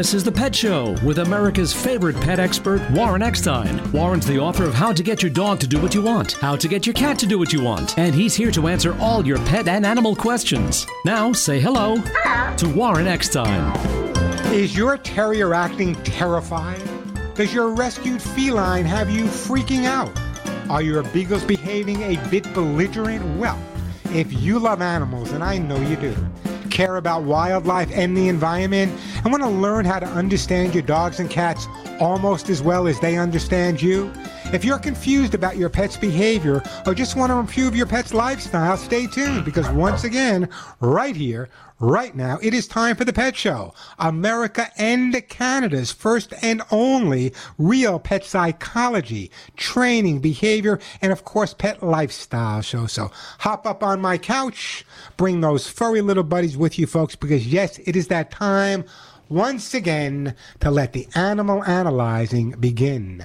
This is The Pet Show with America's favorite pet expert, Warren Eckstein. Warren's the author of How to Get Your Dog to Do What You Want, How to Get Your Cat to Do What You Want, and he's here to answer all your pet and animal questions. Now, say hello, hello. to Warren Eckstein. Is your terrier acting terrified? Does your rescued feline have you freaking out? Are your beagles behaving a bit belligerent? Well, if you love animals, and I know you do, care about wildlife and the environment, and want to learn how to understand your dogs and cats almost as well as they understand you, if you're confused about your pet's behavior or just want to improve your pet's lifestyle, stay tuned because once again, right here, right now, it is time for the Pet Show, America and Canada's first and only real pet psychology, training, behavior, and of course, pet lifestyle show. So hop up on my couch, bring those furry little buddies with you, folks, because yes, it is that time once again to let the animal analyzing begin.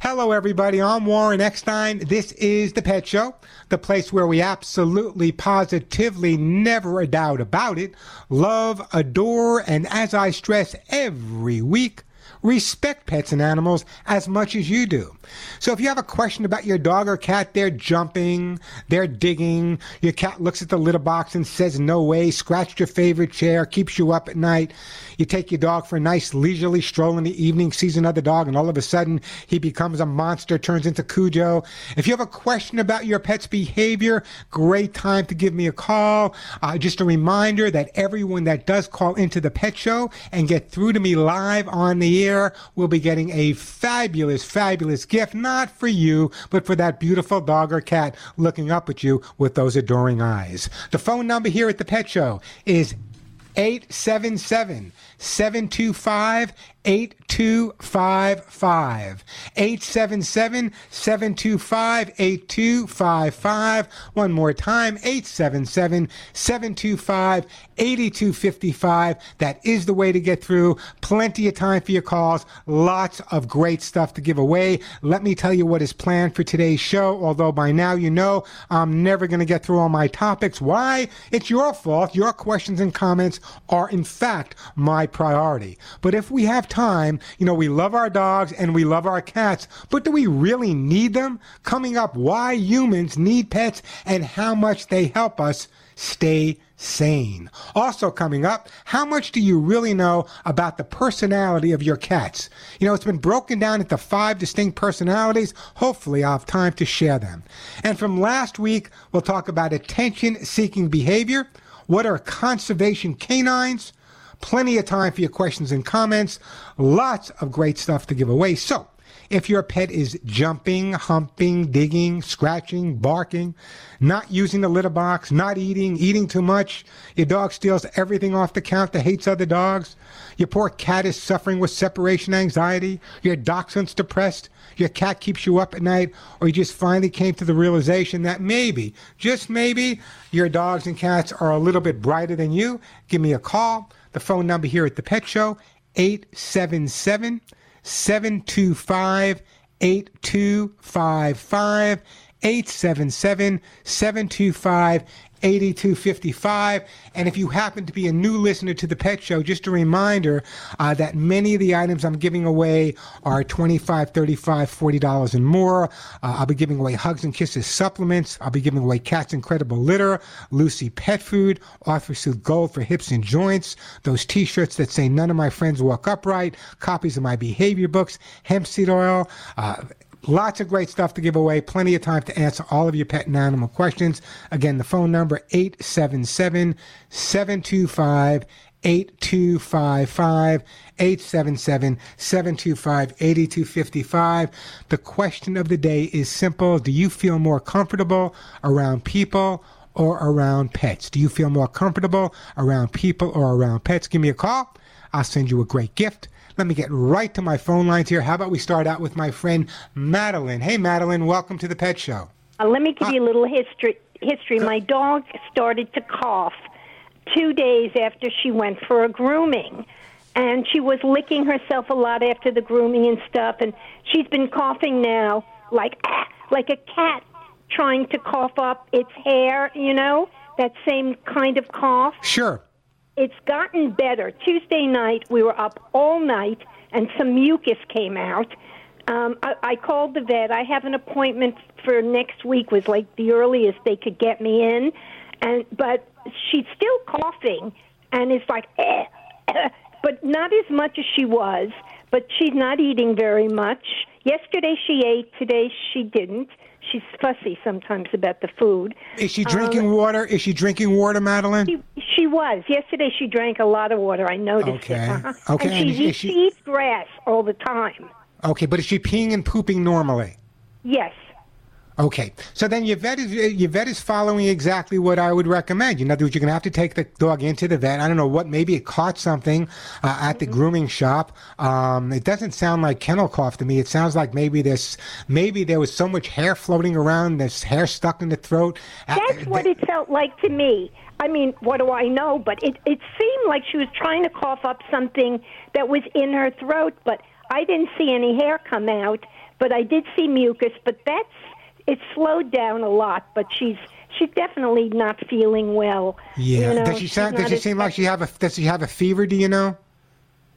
Hello, everybody. I'm Warren Eckstein. This is The Pet Show, the place where we absolutely, positively, never a doubt about it, love, adore, and as I stress every week, respect pets and animals as much as you do. So if you have a question about your dog or cat, they're jumping, they're digging, your cat looks at the litter box and says no way, scratched your favorite chair, keeps you up at night. You take your dog for a nice leisurely stroll in the evening, sees another dog, and all of a sudden he becomes a monster, turns into Cujo. If you have a question about your pet's behavior, great time to give me a call. Uh, just a reminder that everyone that does call into the pet show and get through to me live on the air will be getting a fabulous, fabulous gift, not for you, but for that beautiful dog or cat looking up at you with those adoring eyes. The phone number here at the Pet Show is 877 725 8255. 877 725 8255. One more time 877 725 8255. That is the way to get through. Plenty of time for your calls. Lots of great stuff to give away. Let me tell you what is planned for today's show, although by now you know I'm never going to get through all my topics. Why? It's your fault. Your questions and comments are, in fact, my priority. But if we have time, you know, we love our dogs and we love our cats, but do we really need them? Coming up, why humans need pets and how much they help us stay sane. Also coming up, how much do you really know about the personality of your cats? You know, it's been broken down into five distinct personalities. Hopefully I'll have time to share them. And from last week, we'll talk about attention seeking behavior. What are conservation canines? Plenty of time for your questions and comments. Lots of great stuff to give away. So, if your pet is jumping, humping, digging, scratching, barking, not using the litter box, not eating, eating too much, your dog steals everything off the counter, hates other dogs, your poor cat is suffering with separation anxiety, your dachshund's depressed, your cat keeps you up at night, or you just finally came to the realization that maybe, just maybe, your dogs and cats are a little bit brighter than you, give me a call. The phone number here at the Pet Show, 877 725 8255. 877 725 8255. And if you happen to be a new listener to the Pet Show, just a reminder uh, that many of the items I'm giving away are $25, $35, $40 and more. Uh, I'll be giving away Hugs and Kisses supplements. I'll be giving away Cat's Incredible Litter, Lucy Pet Food, Arthur Gold for hips and joints, those t-shirts that say none of my friends walk upright, copies of my behavior books, hemp seed oil, uh, Lots of great stuff to give away. Plenty of time to answer all of your pet and animal questions. Again, the phone number 877 725 8255 877 725 8255. The question of the day is simple Do you feel more comfortable around people or around pets? Do you feel more comfortable around people or around pets? Give me a call. I'll send you a great gift. Let me get right to my phone lines here. How about we start out with my friend Madeline? Hey, Madeline, welcome to the Pet Show. Uh, let me give uh, you a little history. History. My dog started to cough two days after she went for a grooming, and she was licking herself a lot after the grooming and stuff. And she's been coughing now like like a cat trying to cough up its hair. You know that same kind of cough. Sure. It's gotten better. Tuesday night, we were up all night, and some mucus came out. Um, I, I called the vet. I have an appointment for next week. Was like the earliest they could get me in, and but she's still coughing, and it's like, eh, eh, but not as much as she was. But she's not eating very much. Yesterday she ate. Today she didn't. She's fussy sometimes about the food. Is she drinking um, water? Is she drinking water, Madeline? She, she, was. Yesterday she drank a lot of water. I noticed okay. Uh-huh. Okay. And, she, she, she eats grass all the time. Okay, but is she peeing and pooping normally? Yes. Okay, so then your vet is your vet is following exactly what I would recommend. You know, you're going to have to take the dog into the vet. I don't know what, maybe it caught something uh, at the mm-hmm. grooming shop. Um, it doesn't sound like kennel cough to me. It sounds like maybe this, maybe there was so much hair floating around, there's hair stuck in the throat. Uh, That's uh, what it felt like to me. I mean, what do I know? But it it seemed like she was trying to cough up something that was in her throat, but I didn't see any hair come out. But I did see mucus. But that's it's slowed down a lot, but she's she's definitely not feeling well. Yeah. You know, does she sound? Does she seem like she have a? Does she have a fever? Do you know?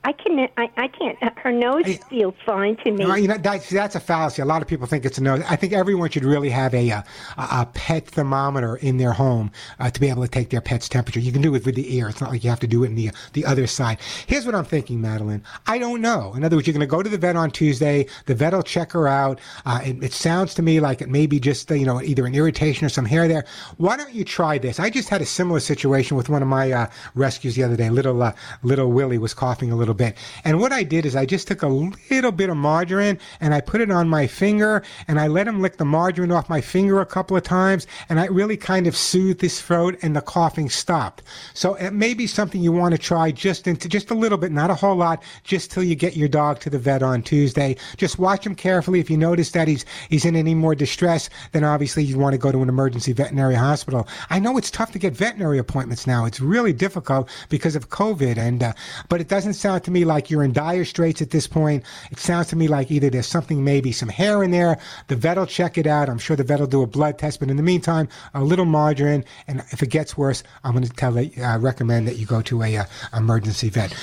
I can I, I can't. Her nose I, feels fine to me. You know, that's, that's a fallacy. A lot of people think it's a nose. I think everyone should really have a a, a pet thermometer in their home uh, to be able to take their pet's temperature. You can do it with the ear. It's not like you have to do it in the the other side. Here's what I'm thinking, Madeline. I don't know. In other words, you're going to go to the vet on Tuesday. The vet will check her out. Uh, it, it, sounds to me like it may be just you know either an irritation or some hair there. Why don't you try this? I just had a similar situation with one of my uh, rescues the other day. Little uh, little Willie was coughing a little bit. And what I did is I just took a little bit of margarine and I put it on my finger and I let him lick the margarine off my finger a couple of times and I really kind of soothed his throat and the coughing stopped. So it may be something you want to try just into just a little bit, not a whole lot, just till you get your dog to the vet on Tuesday. Just watch him carefully. If you notice that he's he's in any more distress, then obviously you want to go to an emergency veterinary hospital. I know it's tough to get veterinary appointments now. It's really difficult because of COVID, and uh, but it doesn't sound to me like you're in dire straits at this point. It sounds to me like either there's something, maybe some hair in there. The vet will check it out. I'm sure the vet will do a blood test. But in the meantime, a little margarine. And if it gets worse, I'm going to tell it, uh, recommend that you go to a uh, emergency vet.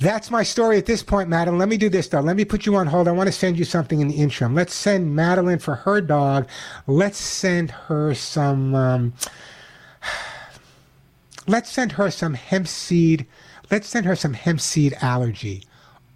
That's my story at this point, Madeline. Let me do this though. Let me put you on hold. I want to send you something in the interim. Let's send Madeline for her dog. Let's send her some. Um, let's send her some hemp seed Let's send her some hemp seed allergy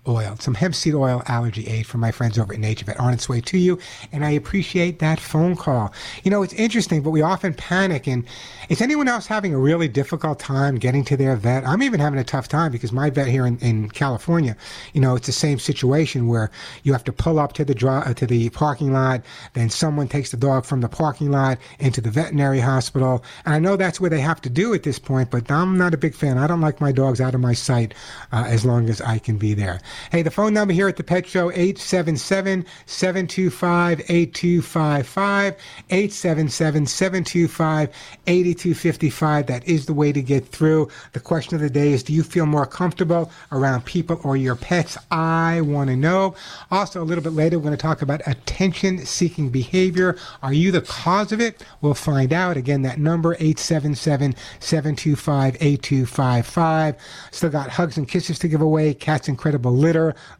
oil, some hemp seed oil allergy aid from my friends over at NaturVet on its way to you. And I appreciate that phone call. You know, it's interesting, but we often panic. And is anyone else having a really difficult time getting to their vet? I'm even having a tough time because my vet here in, in California, you know, it's the same situation where you have to pull up to the dry, uh, to the parking lot, then someone takes the dog from the parking lot into the veterinary hospital. And I know that's where they have to do at this point, but I'm not a big fan. I don't like my dogs out of my sight uh, as long as I can be there. Hey, the phone number here at the Pet Show, 877-725-8255, 877-725-8255. That is the way to get through. The question of the day is, do you feel more comfortable around people or your pets? I want to know. Also, a little bit later, we're going to talk about attention-seeking behavior. Are you the cause of it? We'll find out. Again, that number, 877-725-8255. Still got hugs and kisses to give away, Cat's Incredible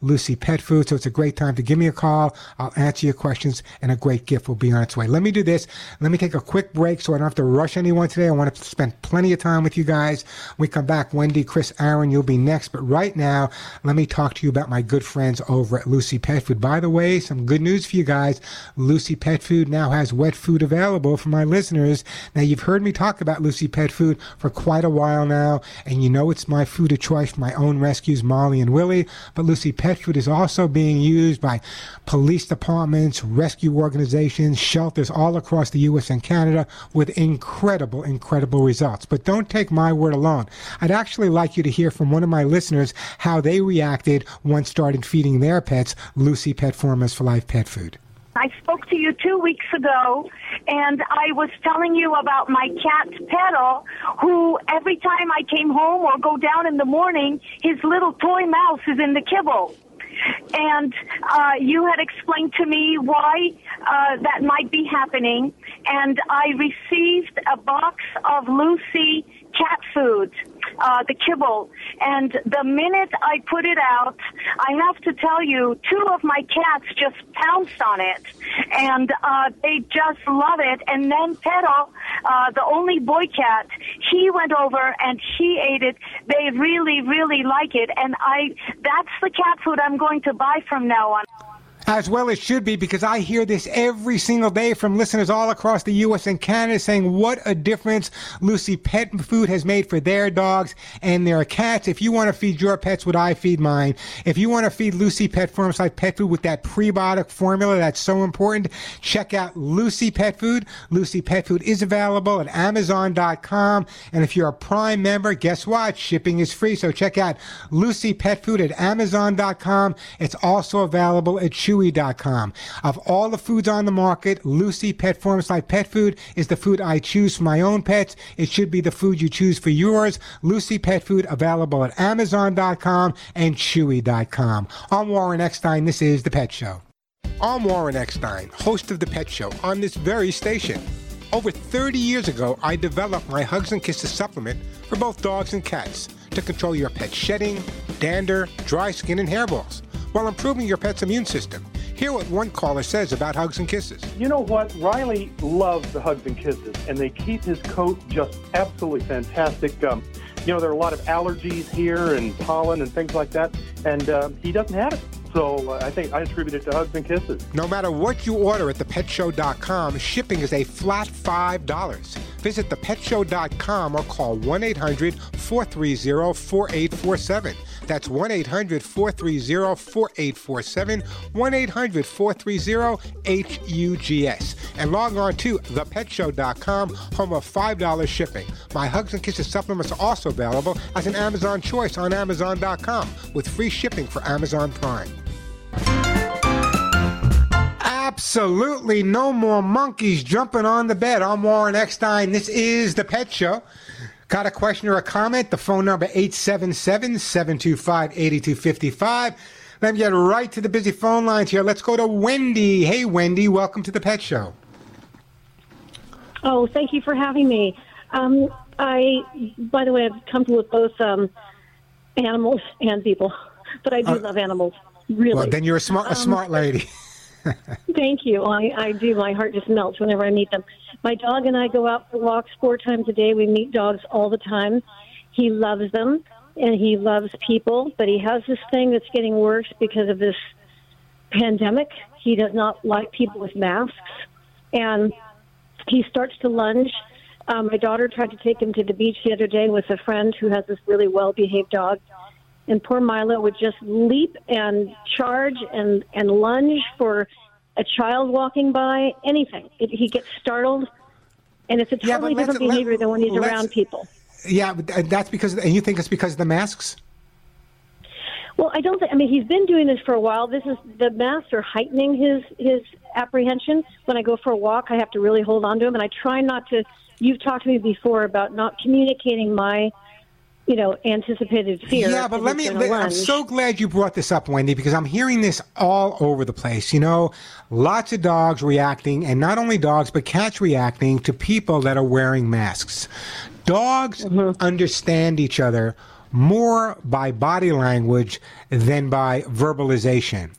Lucy Pet Food. So it's a great time to give me a call. I'll answer your questions, and a great gift will be on its way. Let me do this. Let me take a quick break so I don't have to rush anyone today. I want to spend plenty of time with you guys. We come back, Wendy, Chris, Aaron, you'll be next. But right now, let me talk to you about my good friends over at Lucy Pet Food. By the way, some good news for you guys. Lucy Pet Food now has wet food available for my listeners. Now, you've heard me talk about Lucy Pet Food for quite a while now, and you know it's my food of choice for my own rescues, Molly and Willie but Lucy Pet Food is also being used by police departments, rescue organizations, shelters all across the U.S. and Canada with incredible, incredible results. But don't take my word alone. I'd actually like you to hear from one of my listeners how they reacted once started feeding their pets Lucy Pet Formulas for Life pet food. I spoke to you two weeks ago, and I was telling you about my cat Petal, who every time I came home or go down in the morning, his little toy mouse is in the kibble. And uh, you had explained to me why uh, that might be happening, and I received a box of Lucy cat food. Uh, the kibble. And the minute I put it out, I have to tell you, two of my cats just pounced on it, and uh, they just love it. And then Pedro, uh, the only boy cat, he went over and he ate it. They really, really like it, and I that's the cat food I'm going to buy from now on. As well as should be because I hear this every single day from listeners all across the U.S. and Canada saying what a difference Lucy Pet Food has made for their dogs and their cats. If you want to feed your pets what I feed mine, if you want to feed Lucy Pet Farmside Pet Food with that prebiotic formula that's so important, check out Lucy Pet Food. Lucy Pet Food is available at Amazon.com. And if you're a Prime member, guess what? Shipping is free. So check out Lucy Pet Food at Amazon.com. It's also available at Chewy Chewy.com. Of all the foods on the market, Lucy Pet Farmside Pet Food is the food I choose for my own pets. It should be the food you choose for yours. Lucy Pet Food available at Amazon.com and Chewy.com. I'm Warren Eckstein. This is The Pet Show. I'm Warren Eckstein, host of The Pet Show on this very station. Over 30 years ago, I developed my Hugs and Kisses supplement for both dogs and cats to control your pet's shedding, dander, dry skin, and hairballs while improving your pet's immune system. Hear what one caller says about hugs and kisses. You know what? Riley loves the hugs and kisses, and they keep his coat just absolutely fantastic. Um, you know, there are a lot of allergies here and pollen and things like that, and uh, he doesn't have it. So uh, I think I attribute it to hugs and kisses. No matter what you order at thepetshow.com, shipping is a flat $5. Visit thepetshow.com or call 1 800 430 4847. That's 1 800 430 4847, 1 800 430 HUGS. And log on to thepetshow.com, home of $5 shipping. My Hugs and Kisses supplements are also available as an Amazon choice on Amazon.com with free shipping for Amazon Prime. Absolutely no more monkeys jumping on the bed. I'm Warren Eckstein. This is The Pet Show. Got a question or a comment? The phone number 877-725-8255. Let me get right to the busy phone lines here. Let's go to Wendy. Hey, Wendy, welcome to the Pet Show. Oh, thank you for having me. Um, I, by the way, I'm comfortable with both um, animals and people, but I do uh, love animals. Really. Well, then you're a smart, a um, smart lady. Thank you. I, I do. My heart just melts whenever I meet them. My dog and I go out for walks four times a day. We meet dogs all the time. He loves them and he loves people, but he has this thing that's getting worse because of this pandemic. He does not like people with masks and he starts to lunge. Um, my daughter tried to take him to the beach the other day with a friend who has this really well behaved dog and poor Milo would just leap and charge and and lunge for a child walking by, anything. It, he gets startled, and it's a totally yeah, different behavior let, than when he's around people. Yeah, that's because, and you think it's because of the masks? Well, I don't think. I mean, he's been doing this for a while. This is the masks are heightening his his apprehension. When I go for a walk, I have to really hold on to him, and I try not to. You've talked to me before about not communicating my you know, anticipated fear. Yeah, but let me, I'm so glad you brought this up, Wendy, because I'm hearing this all over the place. You know, lots of dogs reacting, and not only dogs, but cats reacting to people that are wearing masks. Dogs mm-hmm. understand each other more by body language than by verbalization.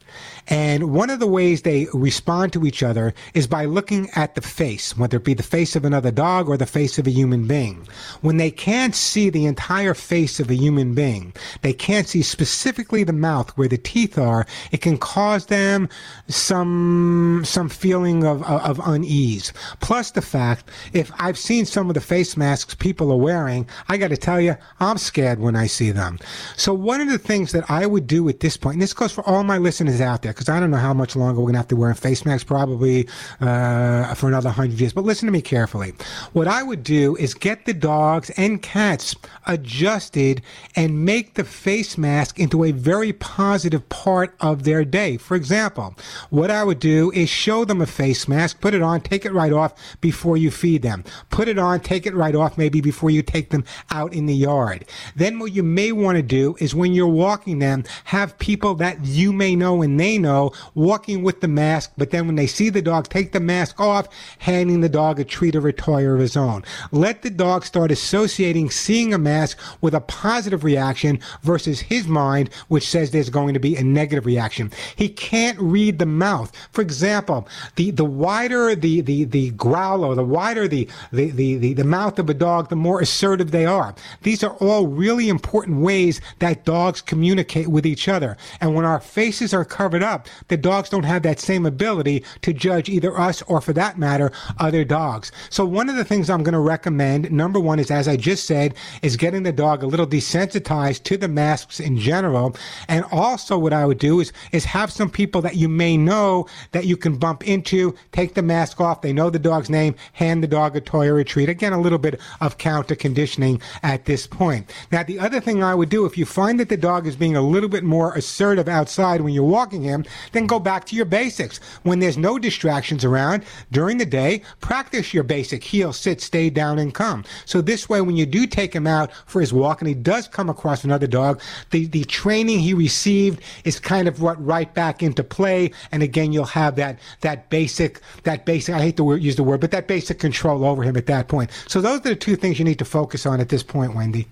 And one of the ways they respond to each other is by looking at the face, whether it be the face of another dog or the face of a human being. When they can't see the entire face of a human being, they can't see specifically the mouth where the teeth are, it can cause them some, some feeling of, of, of unease. Plus the fact, if I've seen some of the face masks people are wearing, I got to tell you, I'm scared when I see them. So one of the things that I would do at this point, and this goes for all my listeners out there, because I don't know how much longer we're going to have to wear face masks, probably uh, for another 100 years. But listen to me carefully. What I would do is get the dogs and cats adjusted and make the face mask into a very positive part of their day. For example, what I would do is show them a face mask, put it on, take it right off before you feed them. Put it on, take it right off maybe before you take them out in the yard. Then what you may want to do is when you're walking them, have people that you may know and they know know, walking with the mask, but then when they see the dog take the mask off, handing the dog a treat or a toy of his own. Let the dog start associating seeing a mask with a positive reaction versus his mind, which says there's going to be a negative reaction. He can't read the mouth. For example, the, the wider the, the, the growl or the wider the, the, the, the, the mouth of a dog, the more assertive they are. These are all really important ways that dogs communicate with each other. And when our faces are covered up, the dogs don't have that same ability to judge either us or for that matter, other dogs. So one of the things I'm going to recommend, number one is, as I just said, is getting the dog a little desensitized to the masks in general. And also what I would do is, is have some people that you may know that you can bump into, take the mask off. They know the dog's name, hand the dog a toy or a treat. Again, a little bit of counter conditioning at this point. Now, the other thing I would do, if you find that the dog is being a little bit more assertive outside when you're walking him, then go back to your basics. When there's no distractions around during the day, practice your basic heel, sit, stay down, and come. So this way, when you do take him out for his walk and he does come across another dog, the, the training he received is kind of what right back into play. And again, you'll have that, that basic, that basic, I hate to use the word, but that basic control over him at that point. So those are the two things you need to focus on at this point, Wendy.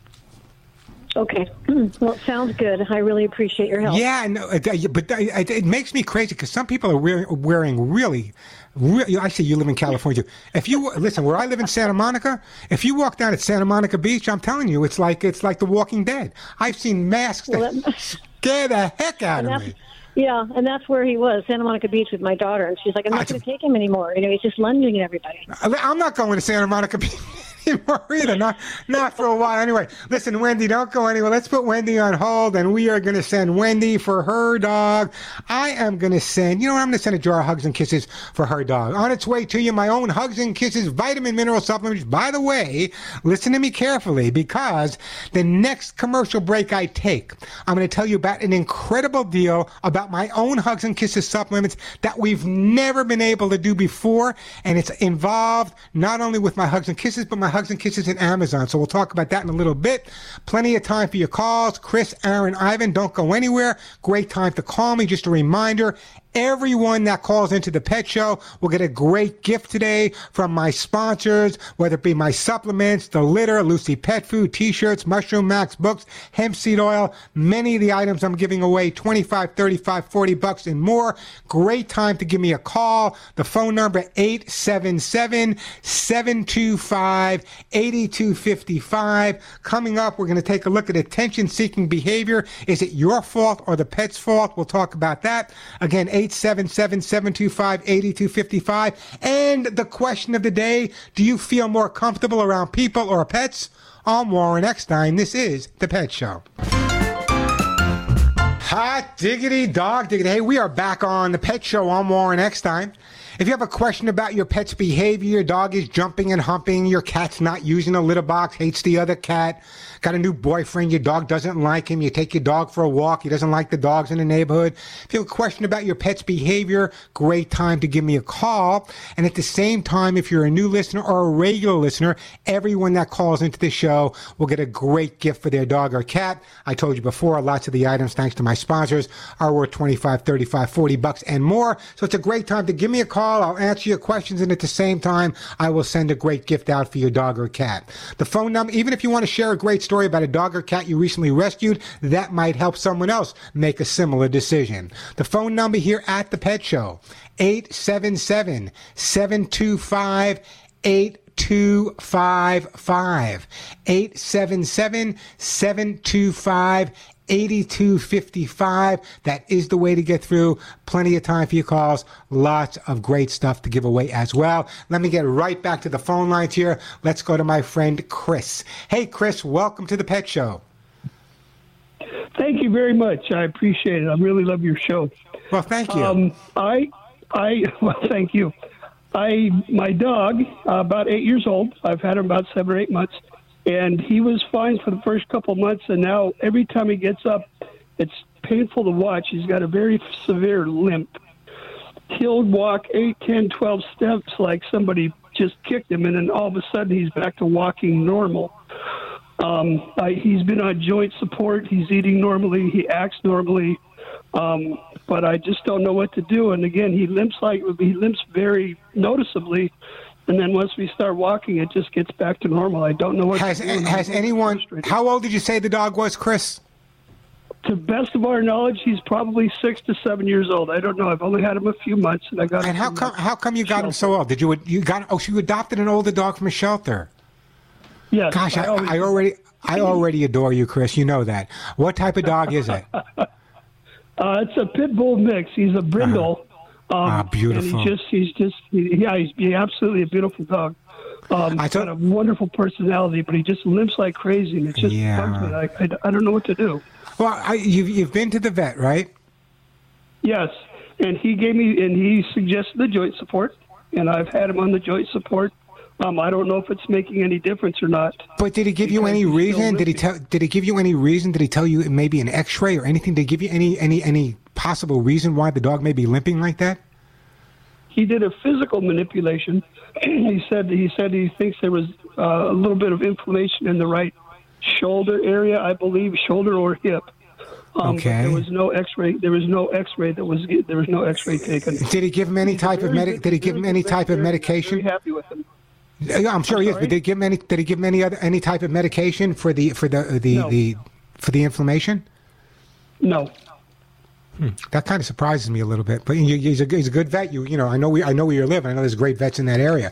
Okay. Hmm. Well, it sounds good. I really appreciate your help. Yeah, no, uh, but it makes me crazy because some people are wearing, wearing really, really. I say you live in California. If you listen, where I live in Santa Monica, if you walk down at Santa Monica Beach, I'm telling you, it's like it's like The Walking Dead. I've seen masks well, that, that scare the heck out of me. Yeah, and that's where he was, Santa Monica Beach, with my daughter, and she's like, "I'm not going to take him anymore." You know, he's just lunging at everybody. Uh, I'm not going to Santa Monica Beach Not not for a while. Anyway, listen, Wendy, don't go anywhere. Let's put Wendy on hold, and we are going to send Wendy for her dog. I am going to send. You know what? I'm going to send a jar of hugs and kisses for her dog. On its way to you, my own hugs and kisses, vitamin mineral supplements. By the way, listen to me carefully because the next commercial break I take, I'm going to tell you about an incredible deal about my own hugs and kisses supplements that we've never been able to do before, and it's involved not only with my hugs and kisses, but my Hugs and Kisses at Amazon. So we'll talk about that in a little bit. Plenty of time for your calls. Chris, Aaron, Ivan, don't go anywhere. Great time to call me. Just a reminder, Everyone that calls into the pet show will get a great gift today from my sponsors, whether it be my supplements, the litter, Lucy Pet Food, t-shirts, Mushroom Max books, hemp seed oil, many of the items I'm giving away, 25, 35, 40 bucks and more. Great time to give me a call. The phone number 877-725-8255. Coming up, we're going to take a look at attention seeking behavior. Is it your fault or the pet's fault? We'll talk about that. Again, 8 877 725 8255. And the question of the day do you feel more comfortable around people or pets? I'm Warren Eckstein. This is The Pet Show. Hot diggity dog diggity. Hey, we are back on The Pet Show. I'm Warren Eckstein. If you have a question about your pet's behavior, your dog is jumping and humping, your cat's not using a litter box, hates the other cat, got a new boyfriend, your dog doesn't like him, you take your dog for a walk, he doesn't like the dogs in the neighborhood. If you have a question about your pet's behavior, great time to give me a call. And at the same time, if you're a new listener or a regular listener, everyone that calls into the show will get a great gift for their dog or cat. I told you before, lots of the items, thanks to my sponsors, are worth 25, 35, 40 bucks and more. So it's a great time to give me a call. I'll answer your questions and at the same time, I will send a great gift out for your dog or cat. The phone number, even if you want to share a great story about a dog or cat you recently rescued, that might help someone else make a similar decision. The phone number here at the Pet Show, 877 725 8255 877 725 8255. That is the way to get through. Plenty of time for your calls. Lots of great stuff to give away as well. Let me get right back to the phone lines here. Let's go to my friend Chris. Hey, Chris, welcome to the Pet Show. Thank you very much. I appreciate it. I really love your show. Well, thank you. Um, I, I, well, thank you. I, my dog, uh, about eight years old. I've had him about seven or eight months and he was fine for the first couple months and now every time he gets up it's painful to watch. He's got a very severe limp. He'll walk 8 10 12 steps like somebody just kicked him and then all of a sudden he's back to walking normal. Um, I, he's been on joint support. He's eating normally. He acts normally. Um, but I just don't know what to do. And again, he limps like he limps very noticeably. And then once we start walking, it just gets back to normal. I don't know what Has to do. has anyone? How old did you say the dog was, Chris? To best of our knowledge, he's probably six to seven years old. I don't know. I've only had him a few months, and I got him. And how come? How come you got him so old? Did you you got? Oh, so you adopted an older dog from a shelter. Yes, Gosh, I, always- I already I already adore you, Chris. You know that. What type of dog is it? Uh, it's a pit bull mix. He's a brindle. Um, Ah, beautiful. And he just, he's just, he, yeah, he's, he's absolutely a beautiful dog. Um, I thought- got a wonderful personality, but he just limps like crazy, and it just Yeah. I, I, I don't know what to do. Well, I, you've you've been to the vet, right? Yes, and he gave me, and he suggested the joint support, and I've had him on the joint support. Um, I don't know if it's making any difference or not. But did he give you any reason? Did he tell? Did he give you any reason? Did he tell you maybe an X-ray or anything? Did he give you any any any possible reason why the dog may be limping like that? he did a physical manipulation. he said he said he thinks there was uh, a little bit of inflammation in the right shoulder area, I believe, shoulder or hip. Um, Okay. There was no X-ray. There was no X-ray that was there was no X-ray taken. Did he give him any type of medic? Did he give him any type of medication? Very happy with him. Yeah, I'm sure he is. But did he give him any? Did he give him any other any type of medication for the for the the No. the for the inflammation? No. That kind of surprises me a little bit. But he's a he's a good vet. You you know I know we I know where you live. And I know there's great vets in that area.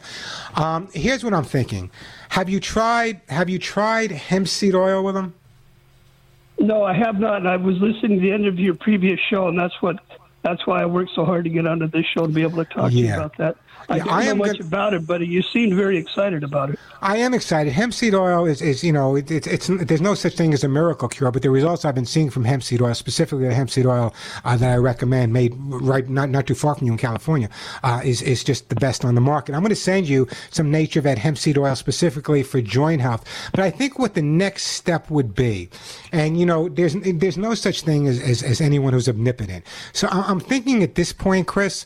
Um, here's what I'm thinking. Have you tried Have you tried hemp seed oil with him? No, I have not. I was listening to the end of your previous show, and that's what that's why I worked so hard to get onto this show to be able to talk to you about that. I don't know much gonna- about it, but you seem very excited about it. I am excited. Hemp seed oil is, is you know, it, it's, it's, there's no such thing as a miracle cure, but the results I've been seeing from hemp seed oil, specifically the hemp seed oil uh, that I recommend, made right not not too far from you in California, uh, is is just the best on the market. I'm going to send you some NaturVet hemp seed oil specifically for joint health. But I think what the next step would be, and you know, there's there's no such thing as as, as anyone who's omnipotent. So I'm thinking at this point, Chris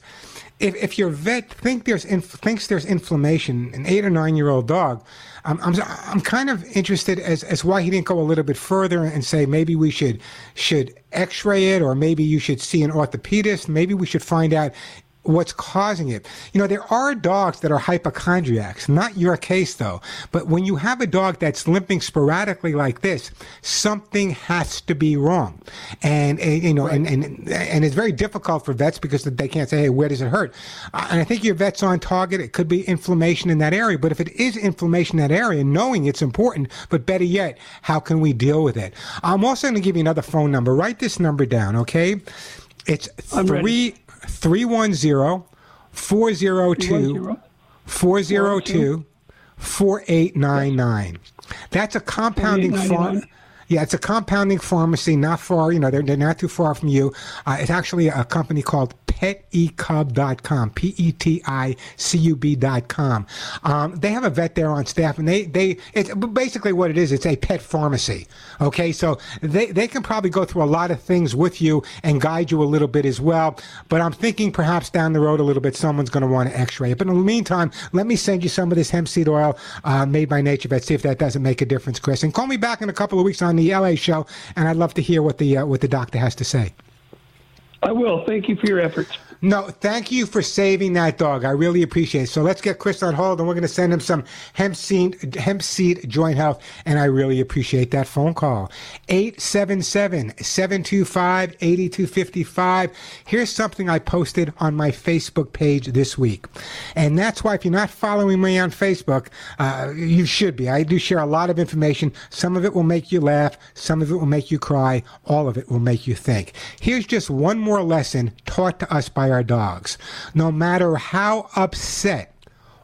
if, if your vet think there's inf- thinks there's inflammation, an eight or nine year old dog, I'm, I'm I'm kind of interested as as why he didn't go a little bit further and say maybe we should should X-ray it or maybe you should see an orthopedist. Maybe we should find out what's causing it. You know, there are dogs that are hypochondriacs. Not your case though. But when you have a dog that's limping sporadically like this, something has to be wrong. And, and you know, and, and and it's very difficult for vets because they can't say, hey, where does it hurt? And I think your vet's on target. It could be inflammation in that area. But if it is inflammation in that area, knowing it's important, but better yet, how can we deal with it? I'm also going to give you another phone number. Write this number down, okay? It's three three one zero four zero two 310? 402 4899. That's a compounding farm. 4899. Yeah, it's a compounding pharmacy, not far, you know, they're, they're not too far from you. Uh, it's actually a company called peticub.com, P E T I C U B.com. Um, they have a vet there on staff, and they, they it's basically what it is it's a pet pharmacy. Okay, so they, they can probably go through a lot of things with you and guide you a little bit as well. But I'm thinking perhaps down the road a little bit, someone's going to want to x ray it. But in the meantime, let me send you some of this hemp seed oil uh, made by NaturVet, see if that doesn't make a difference, Chris. And call me back in a couple of weeks on the LA show, and I'd love to hear what the, uh, what the doctor has to say. I will. Thank you for your efforts. No, thank you for saving that dog. I really appreciate it. So let's get Chris on hold, and we're going to send him some hemp seed, hemp seed joint health, and I really appreciate that phone call. 877-725-8255. Here's something I posted on my Facebook page this week. And that's why if you're not following me on Facebook, uh, you should be. I do share a lot of information. Some of it will make you laugh. Some of it will make you cry. All of it will make you think. Here's just one more lesson taught to us by our dogs. No matter how upset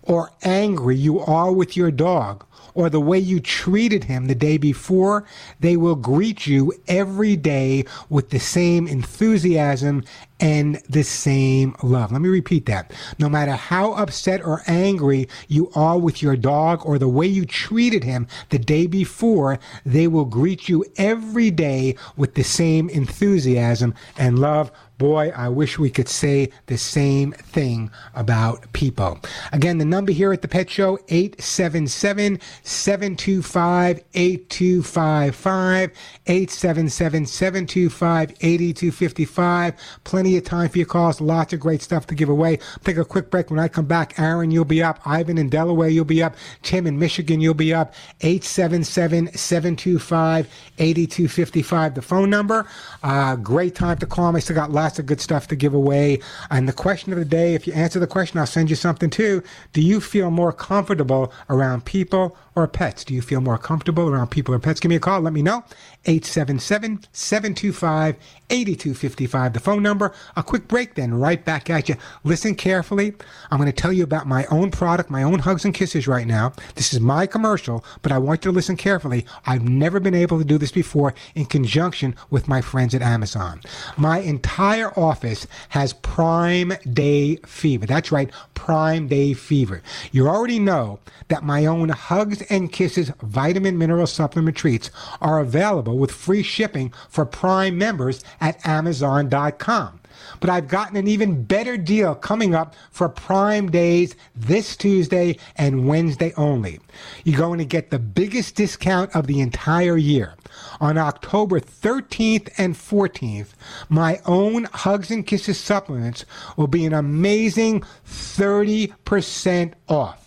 or angry you are with your dog or the way you treated him the day before, they will greet you every day with the same enthusiasm and the same love. Let me repeat that. No matter how upset or angry you are with your dog or the way you treated him the day before, they will greet you every day with the same enthusiasm and love. Boy, I wish we could say the same thing about people. Again, the number here at the Pet Show, 877-725-8255, 877-725-8255. Plenty of time for your calls, lots of great stuff to give away. Take a quick break. When I come back, Aaron, you'll be up. Ivan in Delaware, you'll be up. Tim in Michigan, you'll be up. 877-725-8255, the phone number. Uh, great time to call me. Still got lots of good stuff to give away. And the question of the day, if you answer the question, I'll send you something too. Do you feel more comfortable around people or pets? Do you feel more comfortable around people or pets? Give me a call. Let me know. 877 725 8255, the phone number. A quick break, then right back at you. Listen carefully. I'm going to tell you about my own product, my own hugs and kisses right now. This is my commercial, but I want you to listen carefully. I've never been able to do this before in conjunction with my friends at Amazon. My entire office has Prime Day Fever. That's right, Prime Day Fever. You already know that my own Hugs and Kisses vitamin mineral supplement treats are available with free shipping for Prime members at Amazon.com. But I've gotten an even better deal coming up for Prime Days this Tuesday and Wednesday only. You're going to get the biggest discount of the entire year. On October 13th and 14th, my own Hugs and Kisses supplements will be an amazing 30% off.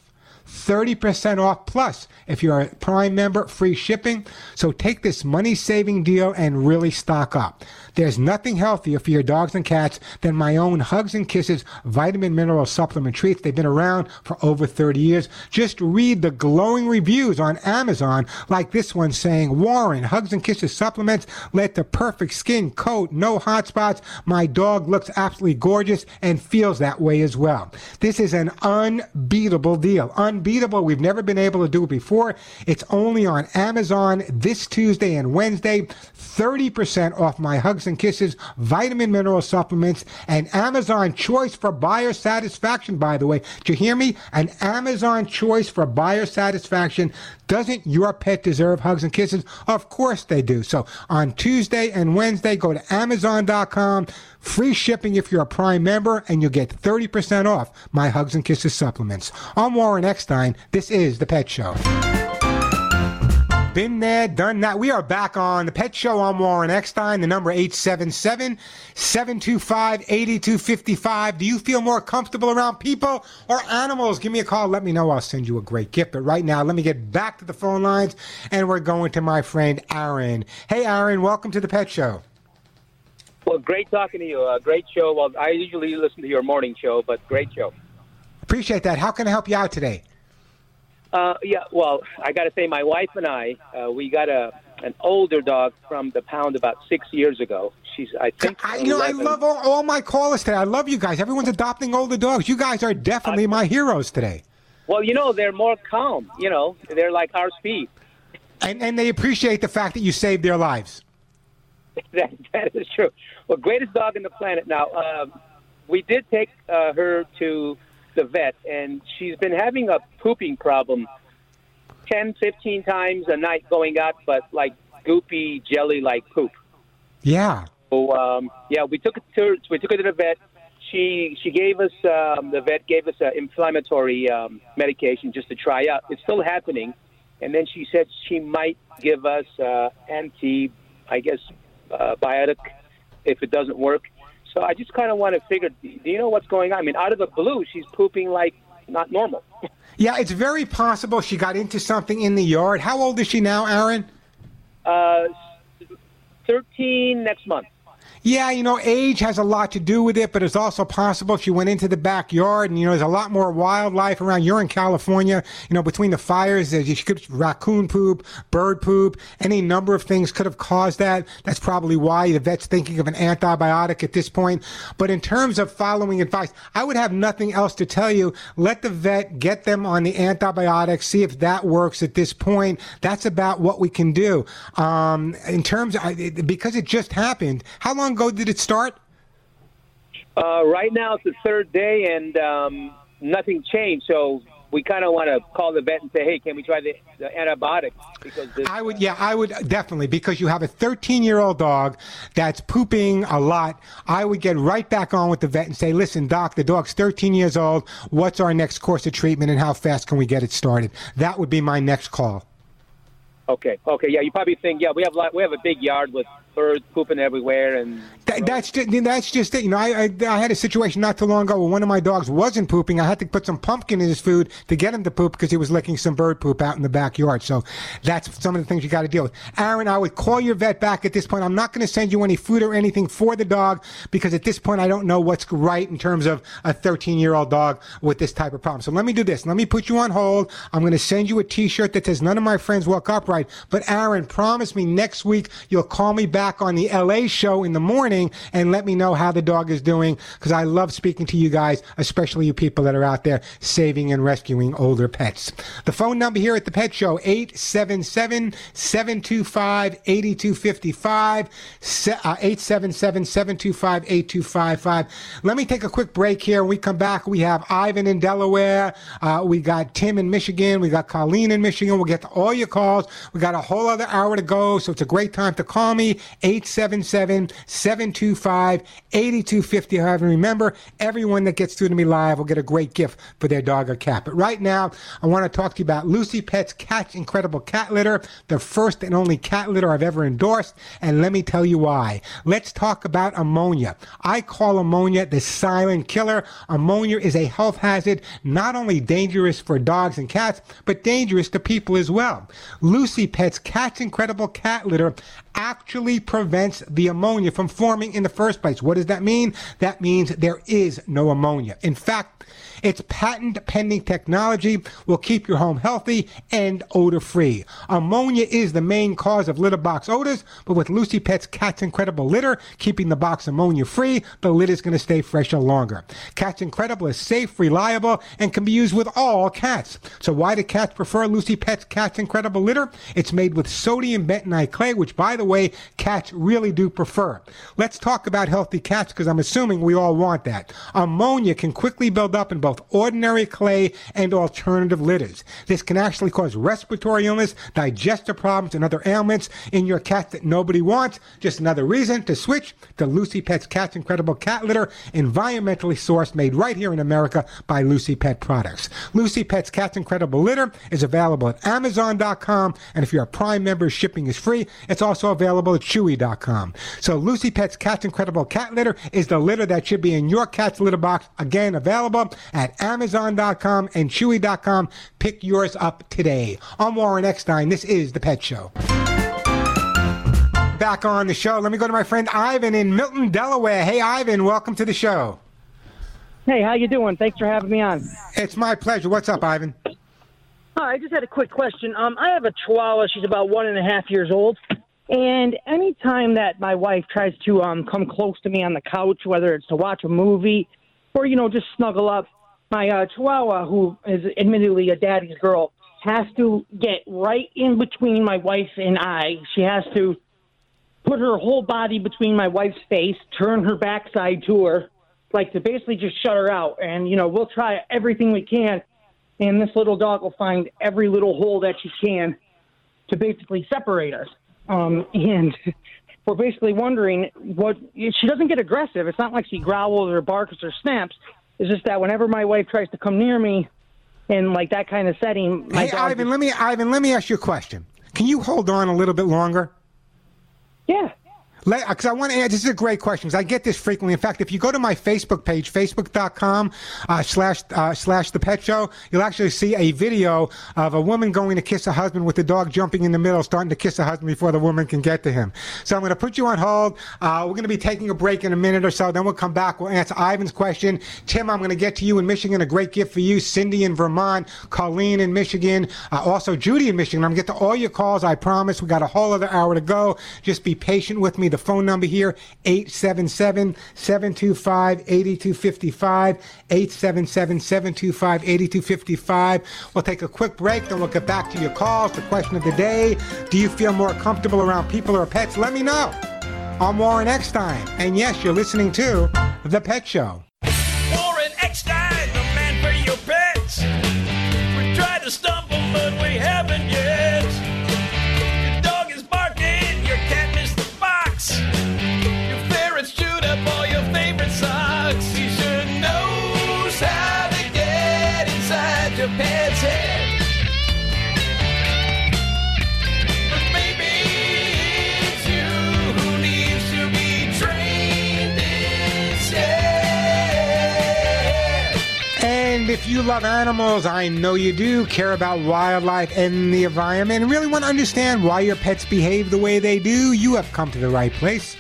30% off plus if you're a Prime member, free shipping. So take this money saving deal and really stock up. There's nothing healthier for your dogs and cats than my own Hugs and Kisses vitamin mineral supplement treats. They've been around for over 30 years. Just read the glowing reviews on Amazon, like this one saying, Warren, Hugs and Kisses supplements led to perfect skin, coat, no hot spots. My dog looks absolutely gorgeous and feels that way as well. This is an unbeatable deal. Unbeatable. We've never been able to do it before. It's only on Amazon this Tuesday and Wednesday. 30% off my Hugs and Kisses vitamin mineral supplements and Amazon choice for buyer satisfaction, by the way. Did you hear me? An Amazon choice for buyer satisfaction. Doesn't your pet deserve hugs and kisses? Of course they do. So on Tuesday and Wednesday, go to Amazon.com. Free shipping if you're a Prime member, and you'll get 30% off my Hugs and Kisses supplements. I'm Warren Eckstein. This is The Pet Show. Been there, done that. We are back on the Pet Show. I'm Warren Eckstein. The number 877-725-8255. Do you feel more comfortable around people or animals? Give me a call. Let me know. I'll send you a great gift. But right now, let me get back to the phone lines, and we're going to my friend Aaron. Hey, Aaron. Welcome to the Pet Show. Well, great talking to you. Uh, great show. Well, I usually listen to your morning show, but great show. Appreciate that. How can I help you out today? Uh, yeah, well, I got to say, my wife and I, uh, we got a an older dog from the pound about six years ago. She's, I think, I, you know, I love all, all my callers today. I love you guys. Everyone's adopting older dogs. You guys are definitely my heroes today. Well, you know, they're more calm. You know, they're like our speed. And, and they appreciate the fact that you saved their lives. that, that is true. Well, greatest dog on the planet. Now, um, we did take uh, her to the vet, and she's been having a pooping problem 10, 15 times a night going out, but like goopy, jelly like poop. Yeah. So, um, yeah, we took, it to, we took her to the vet. She, she gave us, um, the vet gave us an inflammatory um, medication just to try out. It's still happening. And then she said she might give us uh, anti, I guess, uh, biotic if it doesn't work. So I just kind of want to figure, do you know what's going on? I mean, out of the blue, she's pooping like not normal. Yeah, it's very possible she got into something in the yard. How old is she now, Aaron? Uh, 13 next month. Yeah, you know, age has a lot to do with it, but it's also possible if you went into the backyard and, you know, there's a lot more wildlife around. You're in California, you know, between the fires, there's raccoon poop, bird poop, any number of things could have caused that. That's probably why the vet's thinking of an antibiotic at this point. But in terms of following advice, I would have nothing else to tell you. Let the vet get them on the antibiotics, see if that works at this point. That's about what we can do. Um, in terms of, because it just happened, how long ago did it start? Uh, right now, it's the third day, and um, nothing changed. So we kind of want to call the vet and say, hey, can we try the, the antibiotic? Because this, I would, yeah, I would definitely because you have a 13 year old dog that's pooping a lot. I would get right back on with the vet and say, listen, doc, the dog's 13 years old. What's our next course of treatment and how fast can we get it started? That would be my next call. Okay, okay, yeah. You probably think, yeah, we have lot, we have a big yard with birds pooping everywhere, and That, that's just that's just it. You know, I, I I had a situation not too long ago where one of my dogs wasn't pooping. I had to put some pumpkin in his food to get him to poop because he was licking some bird poop out in the backyard. So that's some of the things you got to deal with. Aaron, I would call your vet back at this point. I'm not going to send you any food or anything for the dog because at this point I don't know what's right in terms of a 13 year old dog with this type of problem. So let me do this. Let me put you on hold. I'm going to send you a T-shirt that says "None of my friends walk upright." But Aaron, promise me next week you'll call me back on the LA show in the morning and let me know how the dog is doing because I love speaking to you guys, especially you people that are out there saving and rescuing older pets. The phone number here at the Pet Show 877-725-8255 uh, 877-725-8255. Let me take a quick break here. When we come back, we have Ivan in Delaware, uh, we got Tim in Michigan, we got Colleen in Michigan. We'll get to all your calls. We got a whole other hour to go, so it's a great time to call me 877-725-8255. And remember, everyone that gets through to me live will get a great gift for their dog or cat. But right now, I want to talk to you about Lucy Pet's Cat's Incredible Cat Litter, the first and only cat litter I've ever endorsed. And let me tell you why. Let's talk about ammonia. I call ammonia the silent killer. Ammonia is a health hazard, not only dangerous for dogs and cats, but dangerous to people as well. Lucy Pet's Cat's Incredible Cat Litter actually prevents the ammonia from forming in the first place. What does that mean? That means there is no ammonia. In fact, its patent pending technology will keep your home healthy and odor free. Ammonia is the main cause of litter box odors, but with Lucy Pet's Cat's Incredible Litter, keeping the box ammonia free, the litter is going to stay fresher longer. Cat's Incredible is safe, reliable, and can be used with all cats. So why do cats prefer Lucy Pet's Cat's Incredible Litter? It's made with sodium bentonite clay, which by the way, cats really do prefer. Let's talk about healthy cats because I'm assuming we all want that. Ammonia can quickly build up in both ordinary clay and alternative litters. This can actually cause respiratory illness, digestive problems, and other ailments in your cat that nobody wants. Just another reason to switch to Lucy Pet's Cat's Incredible Cat Litter, environmentally sourced, made right here in America by Lucy Pet Products. Lucy Pet's Cat's Incredible Litter is available at Amazon.com, and if you're a Prime member, shipping is free. It's also available at Chewy.com. So Lucy Pet's Cat's Incredible Cat Litter is the litter that should be in your cat's litter box. Again, available at Amazon.com and Chewy.com. Pick yours up today. I'm Warren Eckstein. This is The Pet Show. Back on the show, let me go to my friend Ivan in Milton, Delaware. Hey, Ivan, welcome to the show. Hey, how you doing? Thanks for having me on. It's my pleasure. What's up, Ivan? Hi, I just had a quick question. Um, I have a Chihuahua. She's about one and a half years old. And anytime that my wife tries to um, come close to me on the couch, whether it's to watch a movie or, you know, just snuggle up, my uh, Chihuahua, who is admittedly a daddy's girl, has to get right in between my wife and I. She has to put her whole body between my wife's face, turn her backside to her, like to basically just shut her out. And, you know, we'll try everything we can. And this little dog will find every little hole that she can to basically separate us. Um, and we're basically wondering what she doesn't get aggressive. It's not like she growls or barks or snaps. It's just that whenever my wife tries to come near me in like that kind of setting, my Hey, dog Ivan, let me Ivan, let me ask you a question. Can you hold on a little bit longer? Yeah. Because I want to add, this is a great question 'cause I get this frequently. In fact, if you go to my Facebook page, facebook.com uh, slash uh, slash the pet show, you'll actually see a video of a woman going to kiss a husband with the dog jumping in the middle, starting to kiss a husband before the woman can get to him. So I'm going to put you on hold. Uh, we're going to be taking a break in a minute or so. Then we'll come back. We'll answer Ivan's question. Tim, I'm going to get to you in Michigan. A great gift for you. Cindy in Vermont. Colleen in Michigan. Uh, also Judy in Michigan. I'm going to get to all your calls. I promise. We got a whole other hour to go. Just be patient with me. The phone number here, 877-725-8255. 877-725-8255. We'll take a quick break. Then we'll get back to your calls. The question of the day, do you feel more comfortable around people or pets? Let me know. I'm Warren Eckstein. And yes, you're listening to The Pet Show. Warren Eckstein, And if you love animals, I know you do, care about wildlife and the environment, and really want to understand why your pets behave the way they do, you have come to the right place.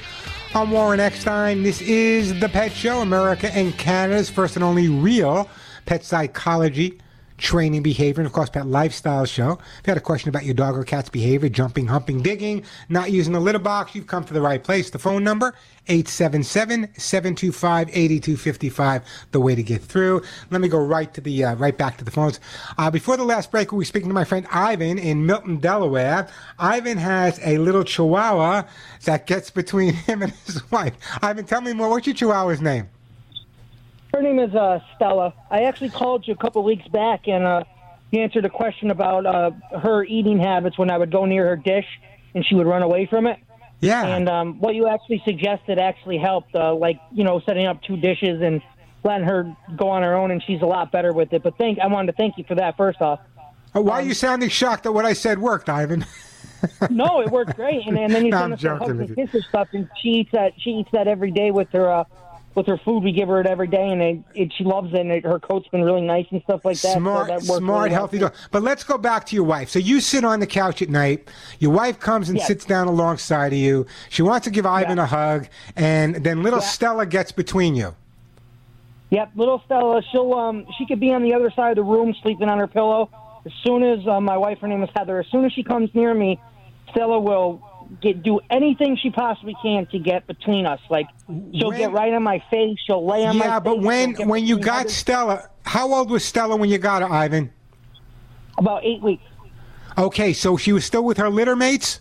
I'm Warren Eckstein. This is The Pet Show, America and Canada's first and only real pet psychology, training behavior, and of course, pet lifestyle show. If you had a question about your dog or cat's behavior, jumping, humping, digging, not using the litter box, you've come to the right place. The phone number, 877-725-8255, the way to get through. Let me go right to the, uh, right back to the phones. Uh, before the last break, we were speaking to my friend Ivan in Milton, Delaware. Ivan has a little chihuahua that gets between him and his wife. Ivan, tell me more. What's your chihuahua's name? Her name is uh, Stella. I actually called you a couple weeks back and uh, you answered a question about uh, her eating habits when I would go near her dish and she would run away from it. Yeah. And um, what you actually suggested actually helped, uh, like you know, setting up two dishes and letting her go on her own, and she's a lot better with it. But thank, I wanted to thank you for that first off. Uh, why are you sounding shocked that what I said worked, Ivan? no, it worked great. And, and then you No, sent I'm us joking hugs and kisses stuff, and she eats that. She eats that every day with her uh, with her food. We give her it every day, and it, it, she loves it. And it, her coat's been really nice and stuff like that. so Smart, that smart, really well. healthy dog. But let's go back to your wife. So you sit on the couch at night. Your wife comes and Yes. sits down alongside of you. She wants to give Ivan a hug, and then little Stella gets between you. Yep, little Stella. She'll um she could be on the other side of the room sleeping on her pillow. As soon as uh, my wife, her name is Heather. As soon as she comes near me, Stella will get do anything she possibly can to get between us. Like she'll get right on my face. She'll lay on my Yeah, but when when you got Heather's- Stella, how old was Stella when you got her, Ivan? about eight weeks. Okay, so she was still with her litter mates.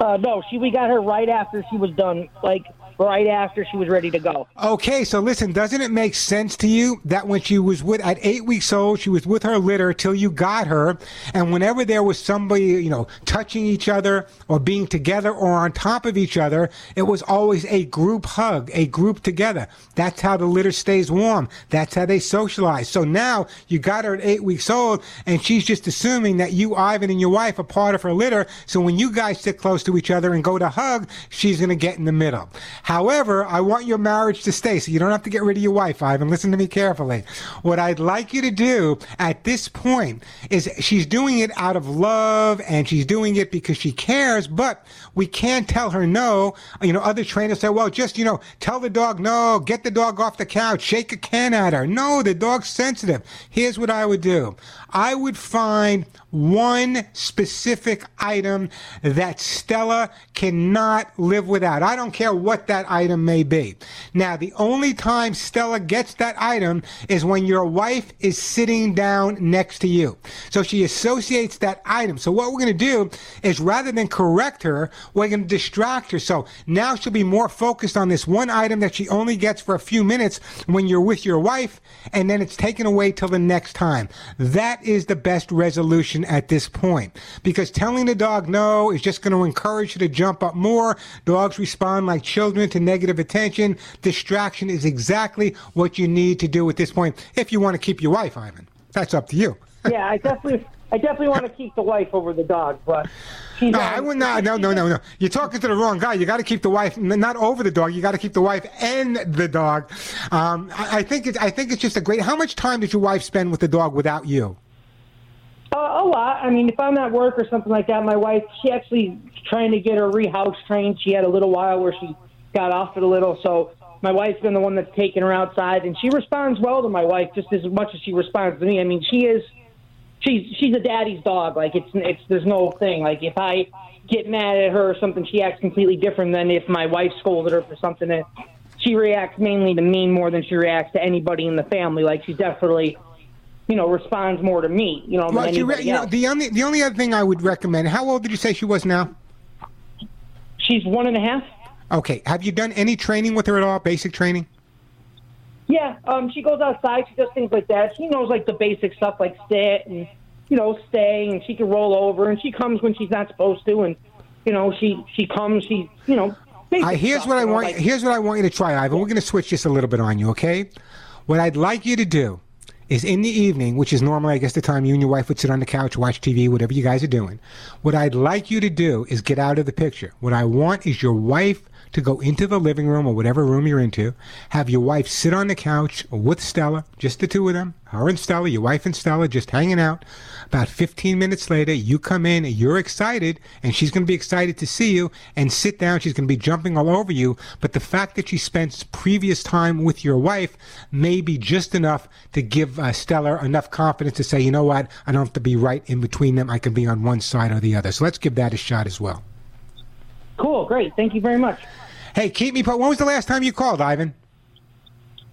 Uh, no, she we got her right after she was done. Like right after she was ready to go. Okay, so listen, doesn't it make sense to you that when she was with at eight weeks old, she was with her litter till you got her, and whenever there was somebody, you know, touching each other or being together or on top of each other, it was always a group hug, a group together. That's how the litter stays warm. That's how they socialize. So now you got her at eight weeks old, and she's just assuming that you, Ivan, and your wife are part of her litter. So when you guys sit close to each other and go to hug, she's going to get in the middle. However, I want your marriage to stay, so you don't have to get rid of your wife, Ivan. Listen to me carefully. What I'd like you to do at this point is she's doing it out of love and she's doing it because she cares, but we can't tell her no. You know, other trainers say, well, just, you know, tell the dog no, get the dog off the couch, shake a can at her. No, the dog's sensitive. Here's what I would do. I would find one specific item that Stella cannot live without. I don't care what that item may be. Now, the only time Stella gets that item is when your wife is sitting down next to you. So she associates that item. So what we're going to do is rather than correct her, we're going to distract her. So now she'll be more focused on this one item that she only gets for a few minutes when you're with your wife, and then it's taken away till the next time. That is the best resolution at this point. Because telling the dog no is just going to encourage her to jump up more. Dogs respond like children to negative attention. Distraction is exactly what you need to do at this point if you want to keep your wife, Ivan. That's up to you. Yeah, I definitely, I definitely want to keep the wife over the dog, but. No, I would not. No, no, no, no. You're talking to the wrong guy. You got to keep the wife, not over the dog. You got to keep the wife and the dog. Um, I, I think it's. I think it's just a great. How much time did your wife spend with the dog without you? Uh, a lot. I mean, if I'm at work or something like that, my wife, she actually trying to get her rehouse trained. She had a little while where she got off it a little, so my wife's been the one that's taken her outside, and she responds well to my wife just as much as she responds to me. I mean, she is, she's she's a daddy's dog. Like it's it's there's no thing. Like if I get mad at her or something, she acts completely different than if my wife scolded her for something. She reacts mainly to me more than she reacts to anybody in the family. Like she definitely. You know, responds more to me. You know, Well, she re- you know, the only the only other thing I would recommend. How old did you say she was now? She's one and a half. Okay. Have you done any training with her at all? Basic training? Yeah, um, she goes outside. She does things like that. She knows like the basic stuff, like sit and you know stay, and she can roll over, and she comes when she's not supposed to, and you know she she comes. She you know. I, here's stuff, what I know, want. like- here's what I want you to try, Ivan. We're going to switch this a little bit on you, okay? What I'd like you to do is in the evening, which is normally, I guess, the time you and your wife would sit on the couch, watch TV, whatever you guys are doing. What I'd like you to do is get out of the picture. What I want is your wife to go into the living room or whatever room you're into, have your wife sit on the couch with Stella, just the two of them, her and Stella, your wife and Stella, just hanging out. About 15 minutes later, you come in, you're excited, and she's going to be excited to see you and sit down. She's going to be jumping all over you. But the fact that she spent previous time with your wife may be just enough to give uh, Stella enough confidence to say, you know what, I don't have to be right in between them. I can be on one side or the other. So let's give that a shot as well. Cool, great. Thank you very much. Hey, keep me. po- When was the last time you called, Ivan?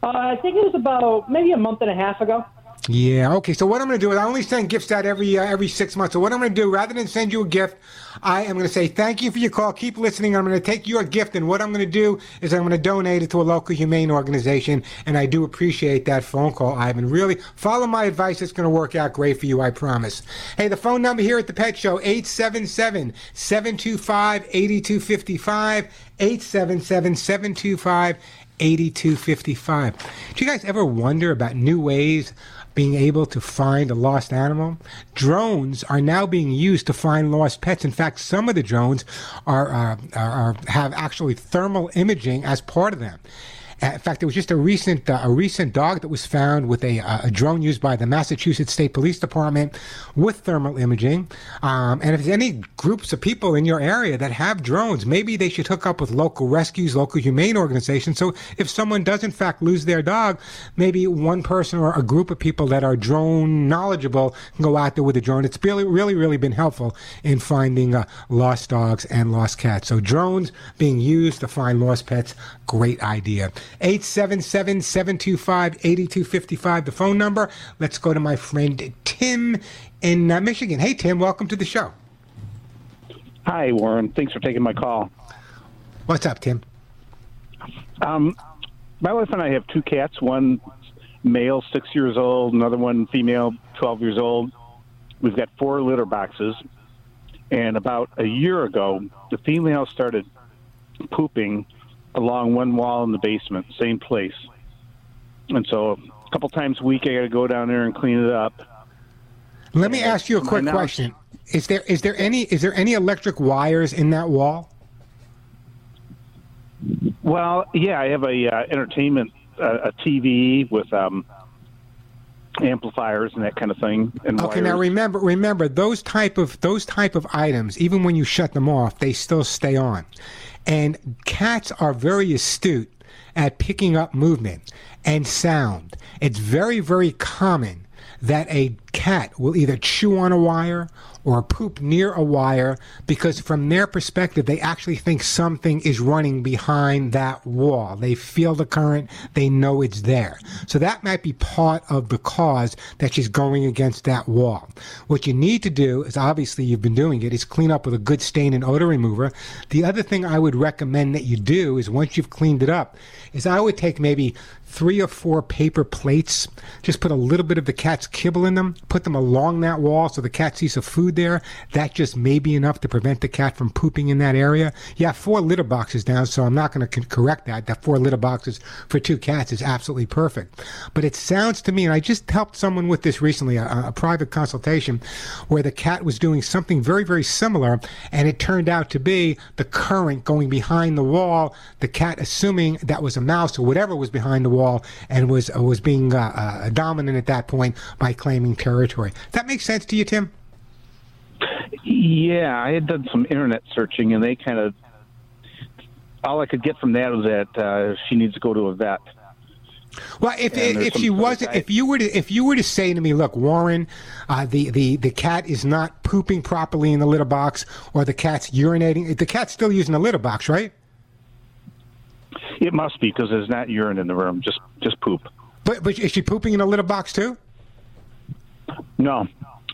Uh, I think it was about maybe a month and a half ago. Yeah. Okay. So what I'm going to do is I only send gifts out every uh, every six months. So what I'm going to do, rather than send you a gift, I am going to say thank you for your call. Keep listening. I'm going to take your gift, and what I'm going to do is I'm going to donate it to a local humane organization. And I do appreciate that phone call, Ivan. Really, follow my advice. It's going to work out great for you. I promise. Hey, the phone number here at the Pet Show 877-725-8255. 877-725. 8255. Do you guys ever wonder about new ways being able to find a lost animal? Drones are now being used to find lost pets. In fact, some of the drones are, uh, are, are have actually thermal imaging as part of them. In fact, there was just a recent uh, a recent dog that was found with a, uh, a drone used by the Massachusetts State Police Department with thermal imaging. Um, and if there's any groups of people in your area that have drones, maybe they should hook up with local rescues, local humane organizations. So if someone does in fact lose their dog, maybe one person or a group of people that are drone knowledgeable can go out there with a drone. It's really, really, really been helpful in finding uh, lost dogs and lost cats. So drones being used to find lost pets, great idea. 877-725-8255, the phone number. Let's go to my friend Tim in uh, Michigan. Hey, Tim, welcome to the show. Hi, Warren. Thanks for taking my call. What's up, Tim? Um, my wife and I have two cats. One male, six years old. Another one female, twelve years old. We've got four litter boxes. And about a year ago, the female started pooping along one wall in the basement, same place. And so, a couple times a week, I got to go down there and clean it up. Let me ask you a quick question. Is there is there any is there any electric wires in that wall? Well, yeah, I have a uh, entertainment uh, a TV with um, amplifiers and that kind of thing. And Okay, now remember, remember those type of those type of items. Even when you shut them off, they still stay on. And cats are very astute at picking up movement and sound. It's very, very common that a cat will either chew on a wire or poop near a wire because from their perspective they actually think something is running behind that wall. They feel the current. They know it's there. So that might be part of the cause that she's going against that wall. What you need to do is obviously you've been doing it is clean up with a good stain and odor remover. The other thing i would recommend that you do is once you've cleaned it up is i would take maybe three or four paper plates. Just put a little bit of the cat's kibble in them. Put them along that wall so the cat sees some food there. That just may be enough to prevent the cat from pooping in that area. Yeah, four litter boxes down, so I'm not going to correct that. That four litter boxes for two cats is absolutely perfect. But it sounds to me, and I just helped someone with this recently, a, a private consultation, where the cat was doing something very, very similar, and it turned out to be the current going behind the wall. The cat assuming that was a mouse or whatever was behind the wall, and was uh, was being uh, uh, dominant at that point by claiming territory. That makes sense to you, Tim? Yeah, I had done some internet searching, and they kind of all I could get from that was that uh, she needs to go to a vet. Well, if if she wasn't, if you were to if you were to say to me, look, Warren, uh, the the the cat is not pooping properly in the litter box, or the cat's urinating, the cat's still using the litter box, right? It must be because there's not urine in the room, just just poop. But but is she pooping in a litter box too? No,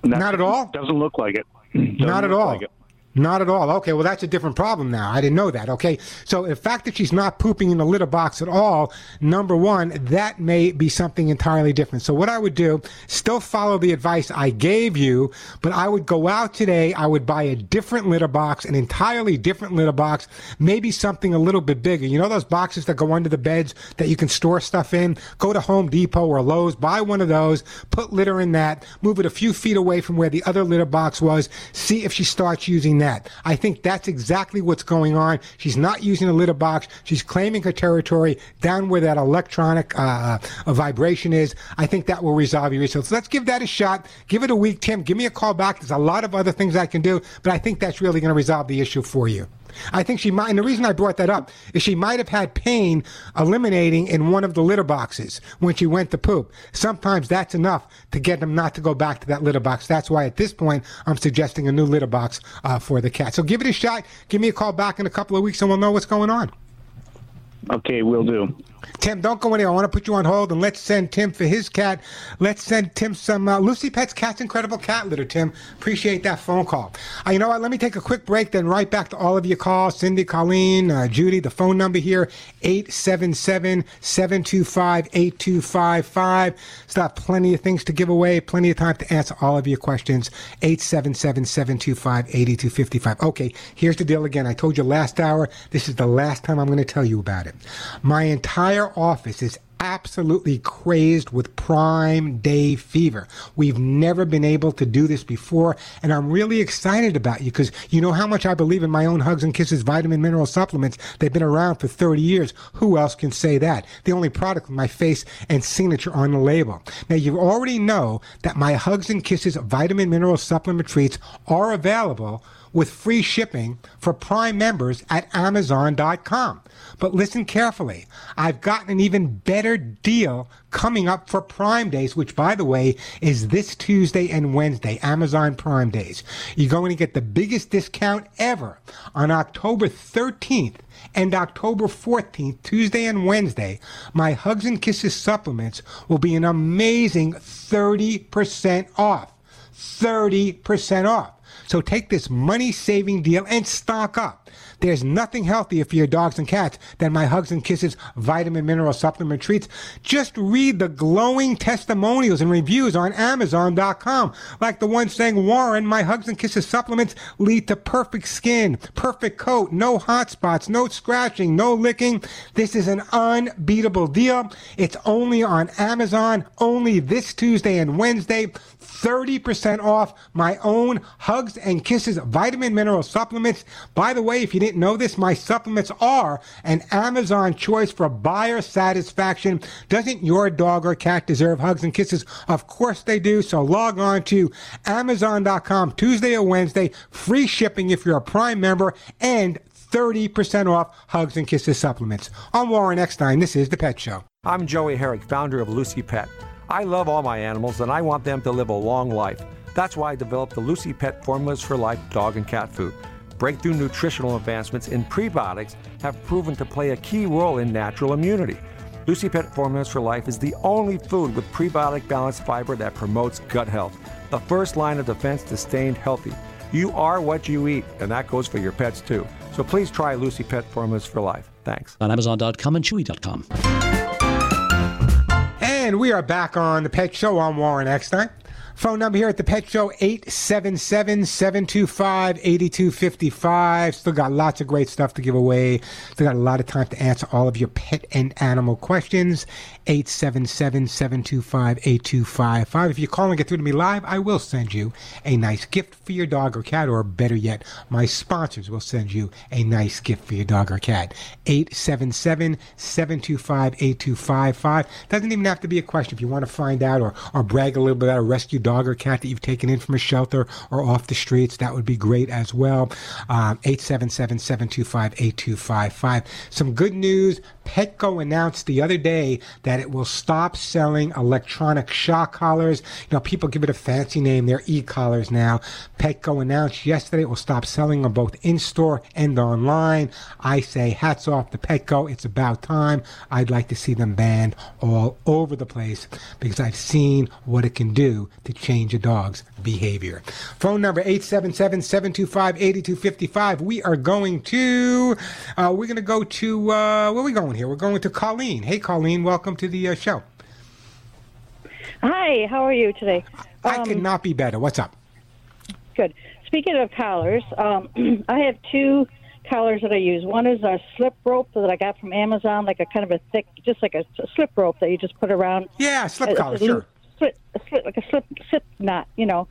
Not at all? Doesn't look like it. Doesn't Not at all. like. Not at all. Okay, well, that's a different problem now. I didn't know that. Okay, so the fact that she's not pooping in the litter box at all, number one, that may be something entirely different. So, what I would do, still follow the advice I gave you, but I would go out today, I would buy a different litter box, an entirely different litter box, maybe something a little bit bigger. You know those boxes that go under the beds that you can store stuff in? Go to Home Depot or Lowe's, buy one of those, put litter in that, move it a few feet away from where the other litter box was, see if she starts using that. I think that's exactly what's going on. She's not using the litter box. She's claiming her territory down where that electronic uh, uh, vibration is. I think that will resolve your issue. So let's give that a shot. Give it a week, Tim. Give me a call back. There's a lot of other things I can do, but I think that's really going to resolve the issue for you. I think she might, and the reason I brought that up is she might have had pain eliminating in one of the litter boxes when she went to poop. Sometimes that's enough to get them not to go back to that litter box. That's why at this point I'm suggesting a new litter box uh, for the cat. So give it a shot. Give me a call back in a couple of weeks and we'll know what's going on. Okay, we'll do. Tim, don't go anywhere. I want to put you on hold and let's send Tim for his cat. Let's send Tim some uh, Lucy Pet's Cat's Incredible Cat Litter, Tim. Appreciate that phone call. Uh, you know what? Let me take a quick break, then right back to all of your calls. Cindy, Colleen, uh, Judy, the phone number here, 877-725-8255. Stop. Plenty of things to give away, plenty of time to answer all of your questions. 877-725-8255. Okay, here's the deal again. I told you last hour, this is the last time I'm going to tell you about it. My entire office is absolutely crazed with prime day fever. We've never been able to do this before, and I'm really excited about you because you know how much I believe in my own Hugs and Kisses vitamin mineral supplements. They've been around for 30 years. Who else can say that? The only product with my face and signature on the label. Now, you already know that my Hugs and Kisses vitamin mineral supplement treats are available with free shipping for Prime members at Amazon.com. But listen carefully. I've gotten an even better deal coming up for Prime Days, which, by the way, is this Tuesday and Wednesday, Amazon Prime Days. You're going to get the biggest discount ever on October 13th and October 14th, Tuesday and Wednesday. My Hugs and Kisses supplements will be an amazing 30% off. 30% off. So take this money saving deal and stock up. There's nothing healthier for your dogs and cats than my Hugs and Kisses vitamin mineral supplement treats. Just read the glowing testimonials and reviews on Amazon.com, like the one saying, Warren, my Hugs and Kisses supplements lead to perfect skin, perfect coat, no hot spots, no scratching, no licking. This is an unbeatable deal. It's only on Amazon, only this Tuesday and Wednesday. 30% off my own Hugs and Kisses vitamin mineral supplements. By the way, if you didn't know this, my supplements are an Amazon choice for buyer satisfaction. Doesn't your dog or cat deserve hugs and kisses? Of course they do. So log on to Amazon.com Tuesday or Wednesday. Free shipping if you're a Prime member and 30% off Hugs and Kisses supplements. I'm Warren Eckstein. This is The Pet Show. I'm Joey Herrick, founder of Lucy Pet. I love all my animals and I want them to live a long life. That's why I developed the Lucy Pet Formulas for Life dog and cat food. Breakthrough nutritional advancements in prebiotics have proven to play a key role in natural immunity. Lucy Pet Formulas for Life is the only food with prebiotic balanced fiber that promotes gut health, the first line of defense to staying healthy. You are what you eat, and that goes for your pets too. So please try Lucy Pet Formulas for Life. Thanks. On Amazon.com and Chewy.com. And we are back on the Pet Show. I'm Warren Eckstein. Phone number here at the Pet Show, 877-725-8255. Still got lots of great stuff to give away. Still got a lot of time to answer all of your pet and animal questions. 877-725-8255. If you call and get through to me live, I will send you a nice gift for your dog or cat, or better yet, my sponsors will send you a nice gift for your dog or cat. 877-725-8255. Doesn't even have to be a question. If you want to find out or, or brag a little bit about a rescue dog or cat that you've taken in from a shelter or off the streets, that would be great as well. Um, 877-725-8255. Some good news. Petco announced the other day that it will stop selling electronic shock collars. You know, people give it a fancy name. They're e-collars now. Petco announced yesterday it will stop selling them both in-store and online. I say hats off to Petco. It's about time. I'd like to see them banned all over the place because I've seen what it can do to change a dog's behavior. Phone number 877-725-8255. We are going to, uh, we're going to go to, uh, where are we going here? We're going to Colleen. Hey, Colleen, welcome to the uh, show. Hi, how are you today? I could not be better. What's up? Good. Speaking of collars, um, I have two collars that I use. One is a slip rope that I got from Amazon, like a kind of a thick, just like a, slip rope that you just put around. Yeah, slip a collar, sure. Slip, a slip, like a slip, slip knot, you know.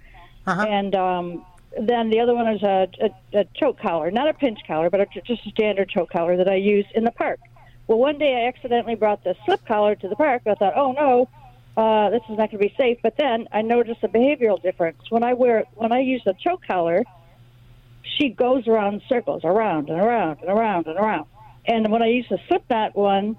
Uh-huh. And um, then the other one is a, a, a choke collar, not a pinch collar, but a, just a standard choke collar that I use in the park. Well, one day I accidentally brought the slip collar to the park. I thought, oh no, uh, this is not going to be safe. But then I noticed a behavioral difference when I wear when I use the choke collar. She goes around in circles, around and around and around and around. And when I use the slip knot one,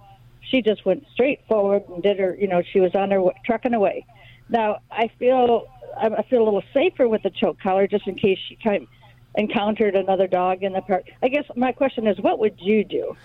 she just went straight forward and did her. You know, she was on her trucking away. Now I feel I I feel a little safer with the choke collar, just in case she kind of encountered another dog in the park. I guess my question is, what would you do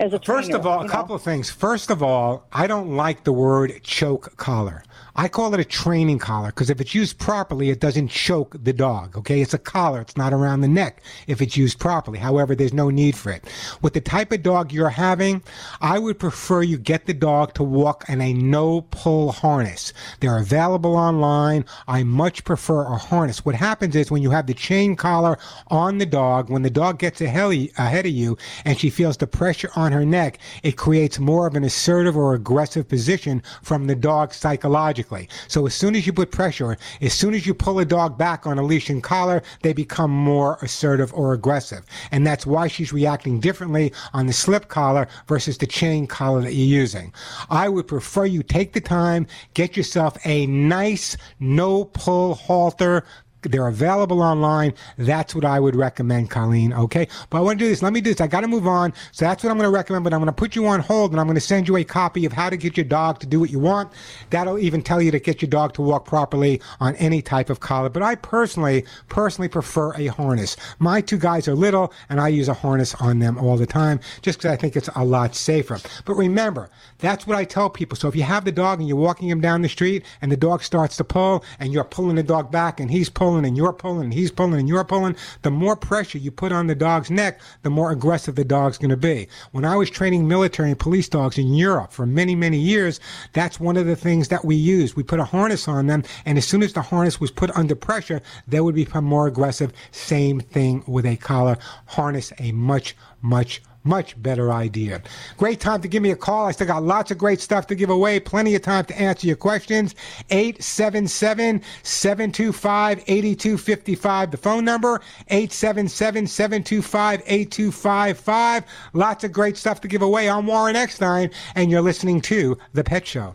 as a First trainer, of all, a know? couple of things. First of all, I don't like the word choke collar. I call it a training collar because if it's used properly, it doesn't choke the dog. Okay, it's a collar. It's not around the neck if it's used properly. However, there's no need for it. With the type of dog you're having, I would prefer you get the dog to walk in a no pull harness. They're available online. I much prefer a harness. What happens is when you have the chain collar on the dog, when the dog gets ahead ahead of you and she feels the pressure on her neck, it creates more of an assertive or aggressive position from the dog psychologically. So as soon as you put pressure, as soon as you pull a dog back on a leash and collar, they become more assertive or aggressive. And that's why she's reacting differently on the slip collar versus the chain collar that you're using. I would prefer you take the time, get yourself a nice no pull halter they're available online. That's what I would recommend, Colleen. Okay. But I want to do this. Let me do this. I got to move on. So that's what I'm going to recommend. But I'm going to put you on hold and I'm going to send you a copy of how to get your dog to do what you want. That'll even tell you to get your dog to walk properly on any type of collar. But I personally, personally prefer a harness. My two guys are little and I use a harness on them all the time just because I think it's a lot safer. But remember, that's what I tell people. So if you have the dog and you're walking him down the street and the dog starts to pull and you're pulling the dog back and he's pulling and you're pulling and he's pulling and you're pulling, the more pressure you put on the dog's neck, the more aggressive the dog's going to be. When I was training military and police dogs in Europe for many, many years, that's one of the things that we used. We put a harness on them, and as soon as the harness was put under pressure, they would become more aggressive. Same thing with a collar. Harness a much, much, much better idea. Great time to give me a call. I still got lots of great stuff to give away. Plenty of time to answer your questions. 877 725 8255. The phone number 877 725 8255. Lots of great stuff to give away. I'm Warren Eckstein, and you're listening to The Pet Show.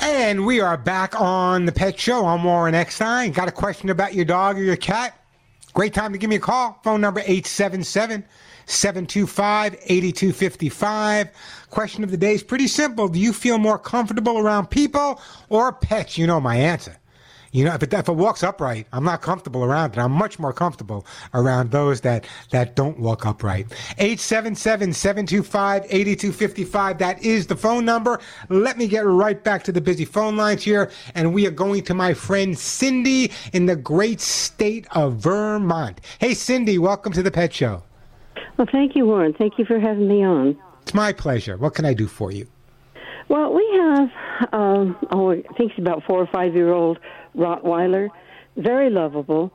And we are back on The Pet Show. I'm Warren Eckstein. Got a question about your dog or your cat? Great time to give me a call. Phone number 877 725 8255. Question of the day is pretty simple. Do you feel more comfortable around people or pets? You know my answer. You know, if it, if it walks upright, I'm not comfortable around it. I'm much more comfortable around those that, that don't walk upright. 877-725-8255. That is the phone number. Let me get right back to the busy phone lines here. And we are going to my friend Cindy in the great state of Vermont. Hey, Cindy, welcome to the Pet Show. Well, thank you, Warren. Thank you for having me on. It's my pleasure. What can I do for you? Well, we have, um, oh, I think he's about four or five year old Rottweiler, very lovable.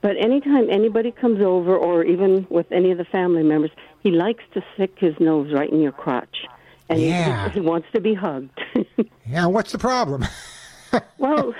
But anytime anybody comes over, or even with any of the family members, he likes to stick his nose right in your crotch, and he- he, wants to be hugged. Yeah, what's the problem? well,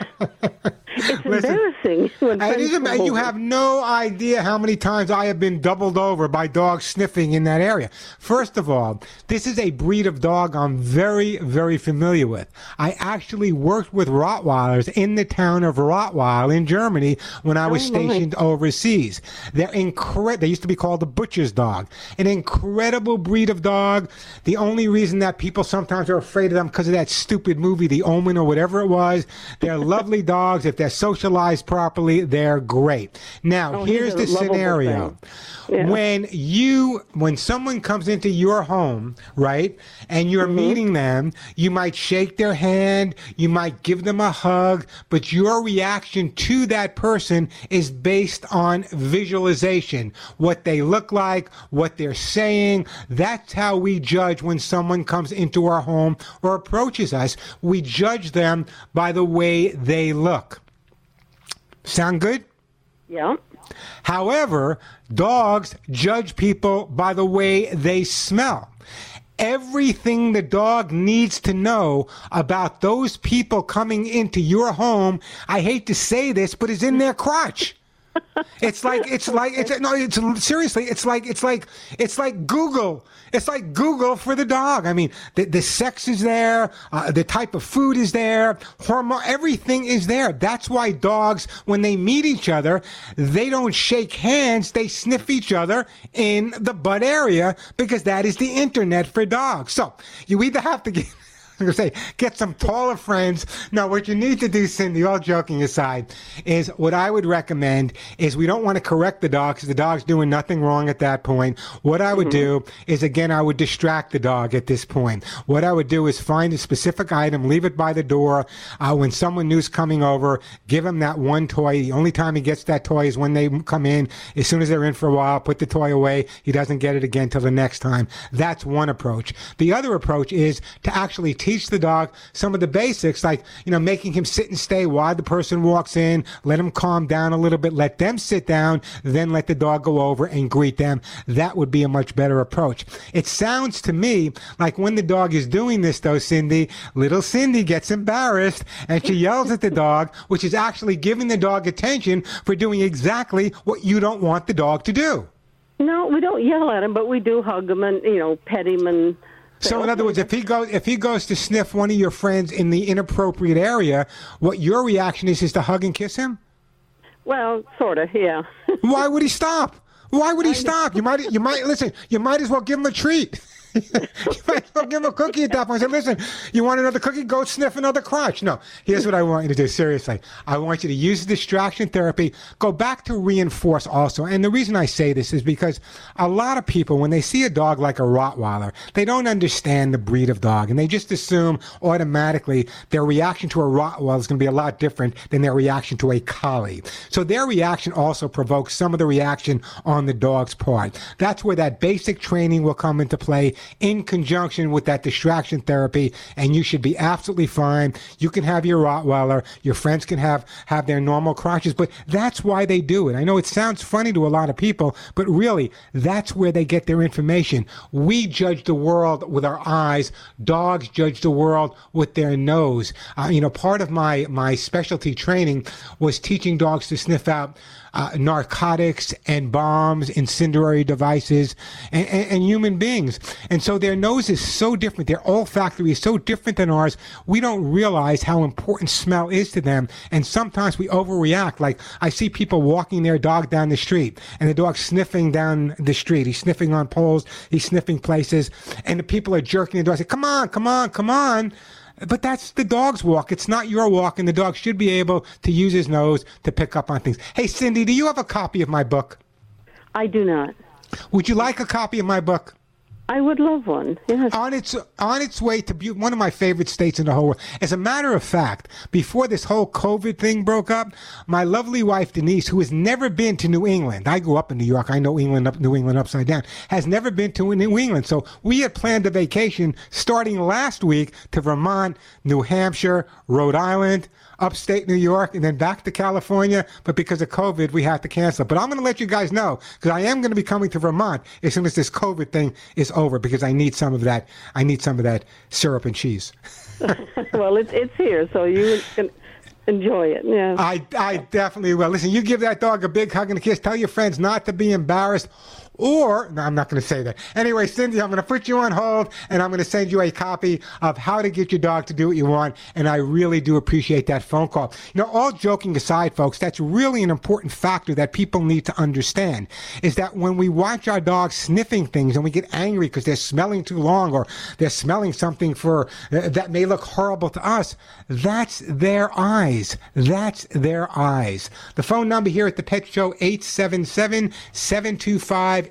it's embarrassing. When It friends is come ama- you over. have no idea how many times I have been doubled over by dogs sniffing in that area. First of all, this is a breed of dog I'm very, very familiar with. I actually worked with Rottweilers in the town of Rottweil in Germany when I was Oh, my. stationed overseas. They're incredible. They used to be called the butcher's dog. An incredible breed of dog. The only reason that people sometimes are afraid of them because of that stupid movie, The Omen or whatever it was. They're lovely dogs if they're socialized properly. They're great. Now, Oh, here's the scenario. Yeah. When you when someone comes into your home, right, and you're Mm-hmm. meeting them, you might shake their hand, you might give them a hug, but your reaction to that person is based on visualization. What they look like, what they're saying. That's how we judge when someone comes into our home or approaches us. We judge them by the way they look. Sound good? Yeah. However, dogs judge people by the way they smell. Everything the dog needs to know about those people coming into your home, I hate to say this, but is in their crotch. It's like it's like it's no it's seriously it's like it's like it's like Google it's like Google for the dog. I mean the the sex is there, uh, the type of food is there, hormone everything is there. That's why dogs when they meet each other they don't shake hands, they sniff each other in the butt area because that is the internet for dogs. So you either have to get I'm gonna say get some taller friends. No, what you need to do, Cindy, all joking aside, is what I would recommend is we don't want to correct the dog because the dog's doing nothing wrong at that point. What I would do is again I would distract the dog at this point. What I would do is find a specific item, leave it by the door. Uh, when someone new's coming over, give him that one toy. The only time he gets that toy is when they come in. As soon as they're in for a while, put the toy away. He doesn't get it again till the next time. That's one approach. The other approach is to actually teach the dog some of the basics, like, you know, making him sit and stay while the person walks in, let him calm down a little bit, let them sit down, then let the dog go over and greet them. That would be a much better approach. It sounds to me like when the dog is doing this, though, Cindy, little Cindy gets embarrassed and she yells at the dog, which is actually giving the dog attention for doing exactly what you don't want the dog to do. No, we don't yell at him, but we do hug him and you know pet him and. So in other words, if he goes if he goes to sniff one of your friends in the inappropriate area, what your reaction is is to hug and kiss him? Well, sort of, yeah. Why would he stop? Why would he stop? You might you might listen. You might as well give him a treat. you might give a cookie at that point. Say, listen, you want another cookie? Go sniff another crotch. No, here's what I want you to do. Seriously, I want you to use distraction therapy. Go back to reinforce also. And the reason I say this is because a lot of people, when they see a dog like a Rottweiler, they don't understand the breed of dog, and they just assume automatically their reaction to a Rottweiler is going to be a lot different than their reaction to a collie. So their reaction also provokes some of the reaction on the dog's part. That's where that basic training will come into play in conjunction with that distraction therapy, and you should be absolutely fine. You can have your Rottweiler, your friends can have have their normal crotches, but that's why they do it. I know it sounds funny to a lot of people, but really, that's where they get their information. We judge the world with our eyes. Dogs judge the world with their nose. Uh, you know, part of my my specialty training was teaching dogs to sniff out uh, narcotics and bombs, incendiary devices, and, and, and human beings. And so their nose is so different. Their olfactory is so different than ours. We don't realize how important smell is to them. And sometimes we overreact. Like I see people walking their dog down the street and the dog's sniffing down the street. He's sniffing on poles. He's sniffing places. And the people are jerking the dog. I say, come on, come on, come on. But that's the dog's walk. It's not your walk, and the dog should be able to use his nose to pick up on things. Hey, Cindy, do you have a copy of my book? I do not. Would you like a copy of my book? I would love one. Yes. On its on its way to be one of my favorite states in the whole world. As a matter of fact, before this whole COVID thing broke up, my lovely wife Denise, who has never been to New England, I grew up in New York, I know England up New England upside down, has never been to New England. So we had planned a vacation starting last week to Vermont, New Hampshire, Rhode Island, upstate New York, and then back to California. But because of COVID, we had to cancel. But I'm going to let you guys know because I am going to be coming to Vermont as soon as this COVID thing is over because I need some of that. I need some of that syrup and cheese. well, it's it's here, so you can enjoy it. Yeah. I, I definitely will. Listen, you give that dog a big hug and a kiss. Tell your friends not to be embarrassed. Or, no, I'm not going to say that. Anyway, Cindy, I'm going to put you on hold and I'm going to send you a copy of How to Get Your Dog to Do What You Want. And I really do appreciate that phone call. Know, all joking aside, folks, that's really an important factor that people need to understand is that when we watch our dogs sniffing things and we get angry because they're smelling too long or they're smelling something for uh, that may look horrible to us, that's their eyes. That's their eyes. The phone number here at the Pet Show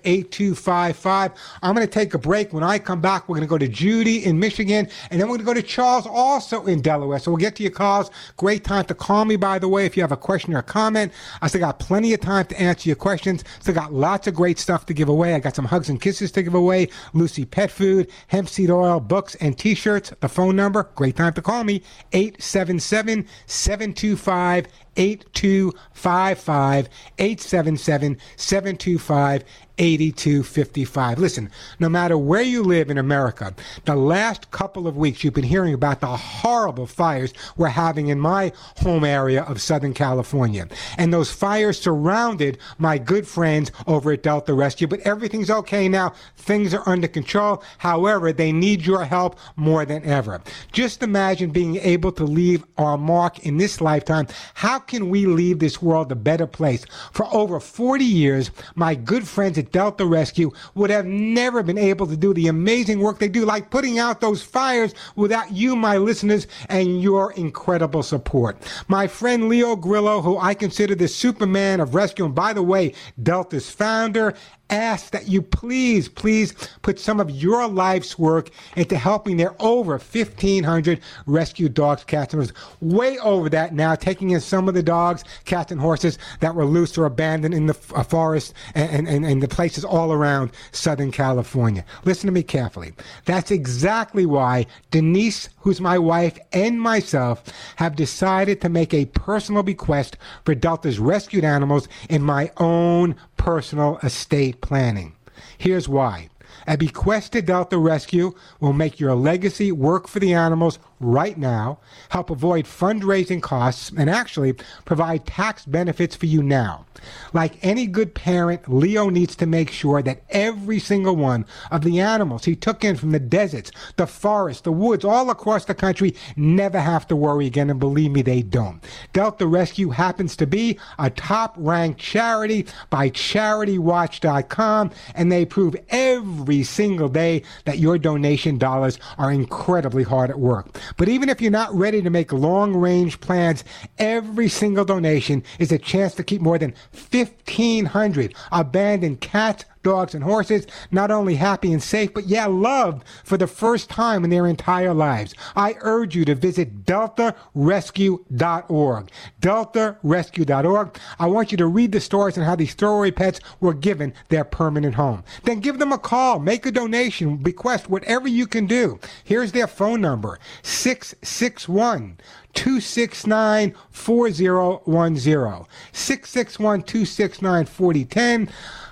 877-725-8255. I'm going to take a break. When I come back, we're going to go to Judy in Michigan and then we're going to go to Charles also in Delaware. So we'll get to your calls. Great time to call me by the way if you have a question or a comment. I still got plenty of time to answer your questions. Still got lots of great stuff to give away. I got some hugs and kisses to give away. Lucy pet food, hemp seed oil, books and t-shirts. The phone number, great time to call me 877 725 8255 877 725 8255. Listen, no matter where you live in America, the last couple of weeks you've been hearing about the horrible fires we're having in my home area of Southern California. And those fires surrounded my good friends over at Delta Rescue, but everything's okay now. Things are under control. However, they need your help more than ever. Just imagine being able to leave our mark in this lifetime. How can we leave this world a better place? For over 40 years, my good friends at Delta Rescue would have never been able to do the amazing work they do, like putting out those fires without you, my listeners, and your incredible support. My friend Leo Grillo, who I consider the Superman of rescue, and by the way, Delta's founder, ask that you please, please put some of your life's work into helping their over 1,500 rescued dogs, cats, and horses. Way over that now, taking in some of the dogs, cats, and horses that were loose or abandoned in the uh, forest and, and, and the places all around Southern California. Listen to me carefully. That's exactly why Denise, who's my wife, and myself have decided to make a personal bequest for Delta's rescued animals in my own personal estate planning. Here's why. A bequest to Delta Rescue will make your legacy work for the animals right now, help avoid fundraising costs, and actually provide tax benefits for you now. Like any good parent, Leo needs to make sure that every single one of the animals he took in from the deserts, the forests, the woods, all across the country never have to worry again, and believe me, they don't. Delta Rescue happens to be a top ranked charity by CharityWatch.com, and they prove every single day that your donation dollars are incredibly hard at work. But even if you're not ready to make long range plans, every single donation is a chance to keep more than 1,500 abandoned cats, dogs, and horses not only happy and safe, but yeah, loved for the first time in their entire lives. I urge you to visit deltarescue.org. Deltarescue.org. I want you to read the stories on how these throwaway pets were given their permanent home. Then give them a call, make a donation, bequest, whatever you can do. Here's their phone number 661 269 4010. 661 269 4010.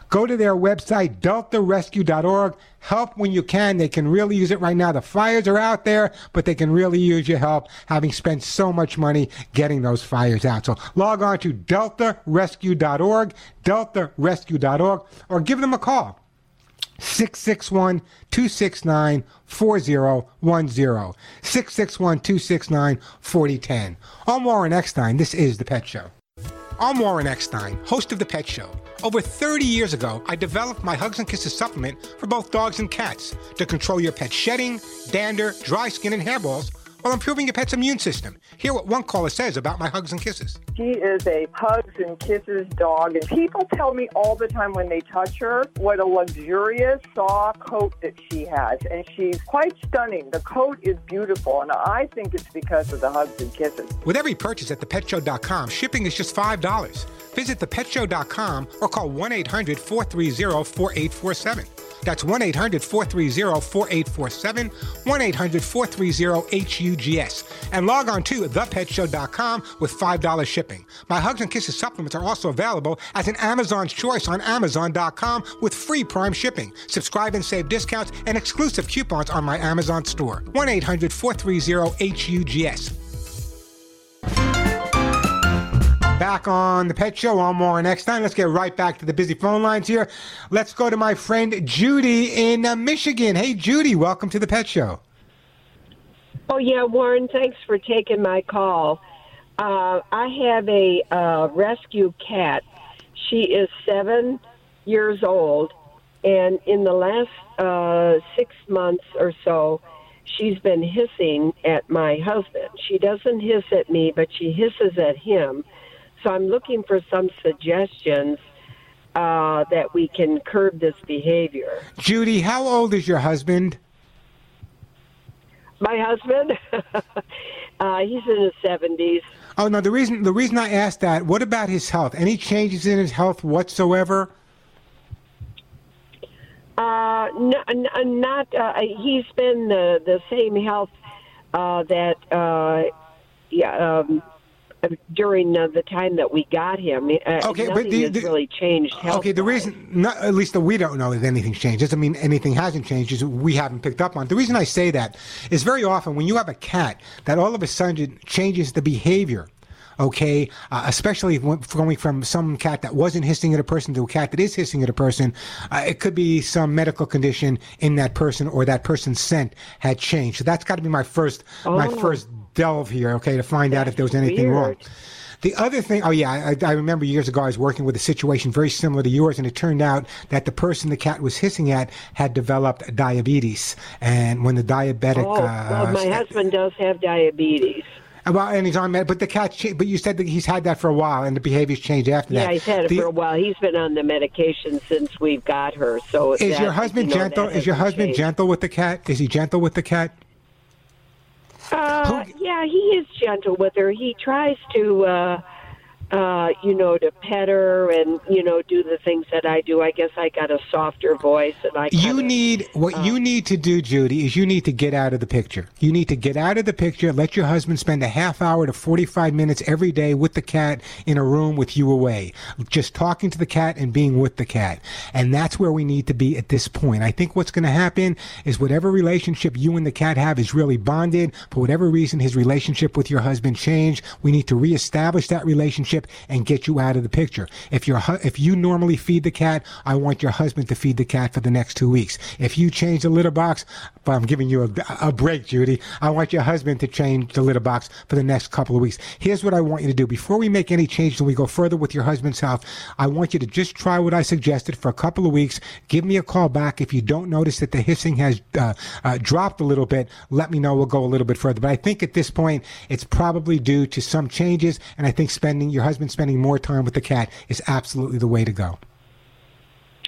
Go to their website, deltarescue.org. Help when you can. They can really use it right now. The fires are out there, but they can really use your help, having spent so much money getting those fires out. So log on to deltarescue.org, deltarescue.org, or give them a call. 661 269 4010. 661 269 4010. I'm Warren Eckstein. This is The Pet Show. I'm Warren Eckstein, host of The Pet Show. Over 30 years ago, I developed my Hugs and Kisses supplement for both dogs and cats to control your pet's shedding, dander, dry skin, and hairballs while improving your pet's immune system. Hear what one caller says about my Hugs and Kisses. She is a hugs and kisses dog, and people tell me all the time when they touch her what a luxurious, soft coat that she has, and she's quite stunning. The coat is beautiful, and I think it's because of the hugs and kisses. With every purchase at thepetshow.com, shipping is just $5. Visit thepetshow.com or call 1 800 430 4847. That's 1 800 430 4847, 1 800 430 HUGS. And log on to thepetshow.com with $5 shipping. My Hugs and Kisses supplements are also available as an Amazon's Choice on Amazon.com with free Prime shipping. Subscribe and save discounts and exclusive coupons on my Amazon store. 1 800 430 HUGS. Back on the Pet Show on more next time. Let's get right back to the busy phone lines here. Let's go to my friend Judy in uh, Michigan. Hey, Judy, welcome to the Pet Show. Oh yeah, Warren. Thanks for taking my call. Uh, I have a uh, rescue cat. She is seven years old, and in the last uh, six months or so, she's been hissing at my husband. She doesn't hiss at me, but she hisses at him. So I'm looking for some suggestions uh, that we can curb this behavior. Judy, how old is your husband? My husband, uh, he's in his seventies. Oh no, the reason the reason I asked that, what about his health? Any changes in his health whatsoever? Uh, not. Uh, he's been the the same health uh, that uh, yeah um, during uh, the time that we got him. Uh, Okay, but nothing the- has the- really changed. Health. Okay, the reason, not, at least that we don't know if anything's changed, doesn't mean anything hasn't changed. Is we haven't picked up on. it. The reason I say that is very often when you have a cat that all of a sudden changes the behavior. Okay, uh, especially going from some cat that wasn't hissing at a person to a cat that is hissing at a person, uh, it could be some medical condition in that person or that person's scent had changed. So that's got to be my first, my Oh. first delve here. Okay, to find out if there was anything wrong. The other thing, oh yeah, I, I remember years ago I was working with a situation very similar to yours, and it turned out that the person the cat was hissing at had developed diabetes, and when the diabetic, Oh, uh, well, my husband does have diabetes. well, and he's on med, but the cat, cha- but you said that he's had that for a while, and the behavior's changed after Yeah, that. Yeah, he's had it The- for a while. He's been on the medication since we've got her. So Is that- your husband you know, gentle? Is your husband changed. gentle with the cat? Is he gentle with the cat? Uh, yeah, he is gentle with her. He tries to, uh, uh, you know, to pet her and you know do the things that I do. I guess I got a softer voice, and I. You need what you need to do, Judy, is you need to get out of the picture. You need to get out of the picture. Let your husband spend a half hour to forty-five minutes every day with the cat in a room with you away, just talking to the cat and being with the cat. And that's where we need to be at this point. I think what's going to happen is whatever relationship you and the cat have is really bonded. For whatever reason, his relationship with your husband changed. We need to reestablish that relationship and get you out of the picture. If your hu- if you normally feed the cat, I want your husband to feed the cat for the next two weeks. If you change the litter box, but I'm giving you a, a break, Judy. I want your husband to change the litter box for the next couple of weeks. Here's what I want you to do. Before we make any changes and we go further with your husband's health, I want you to just try what I suggested for a couple of weeks. Give me a call back. If you don't notice that the hissing has uh, uh, dropped a little bit, let me know. We'll go a little bit further. But I think at this point, it's probably due to some changes. And I think spending your husband spending more time with the cat is absolutely the way to go.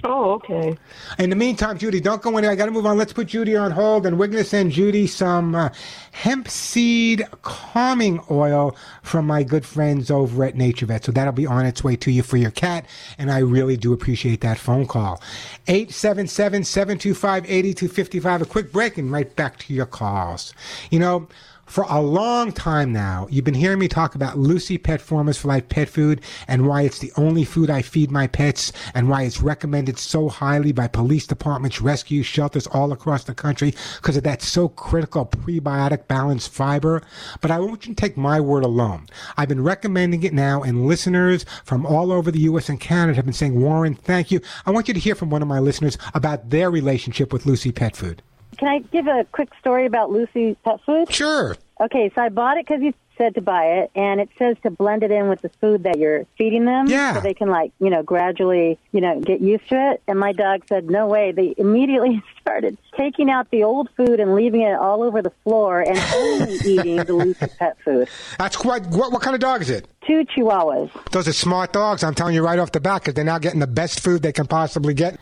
Oh, okay. In the meantime, Judy, don't go anywhere. I got to move on. Let's put Judy on hold, and we're going to send Judy some uh, hemp seed calming oil from my good friends over at NaturVet. So that'll be on its way to you for your cat, and I really do appreciate that phone call. 877 725 8255. A quick break, and right back to your calls. You know, for a long time now, you've been hearing me talk about Lucy Pet Formulas for Life pet food and why it's the only food I feed my pets and why it's recommended so highly by police departments, rescue shelters all across the country because of that so critical prebiotic balanced fiber. But I to take my word alone. I've been recommending it now and listeners from all over the U.S. and Canada have been saying, Warren, thank you. I want you to hear from one of my listeners about their relationship with Lucy Pet Food. Can I give a quick story about Lucy Pet Food? Sure. Okay, so I bought it because you said to buy it, and it says to blend it in with the food that you're feeding them, Yeah. so they can like you know gradually you know get used to it. And my dog said, "No way!" They immediately started taking out the old food and leaving it all over the floor, and only eating the Lucy Pet Food. That's quite, what, what kind of dog is it? Two Chihuahuas. Those are smart dogs. I'm telling you right off the bat because they're now getting the best food they can possibly get.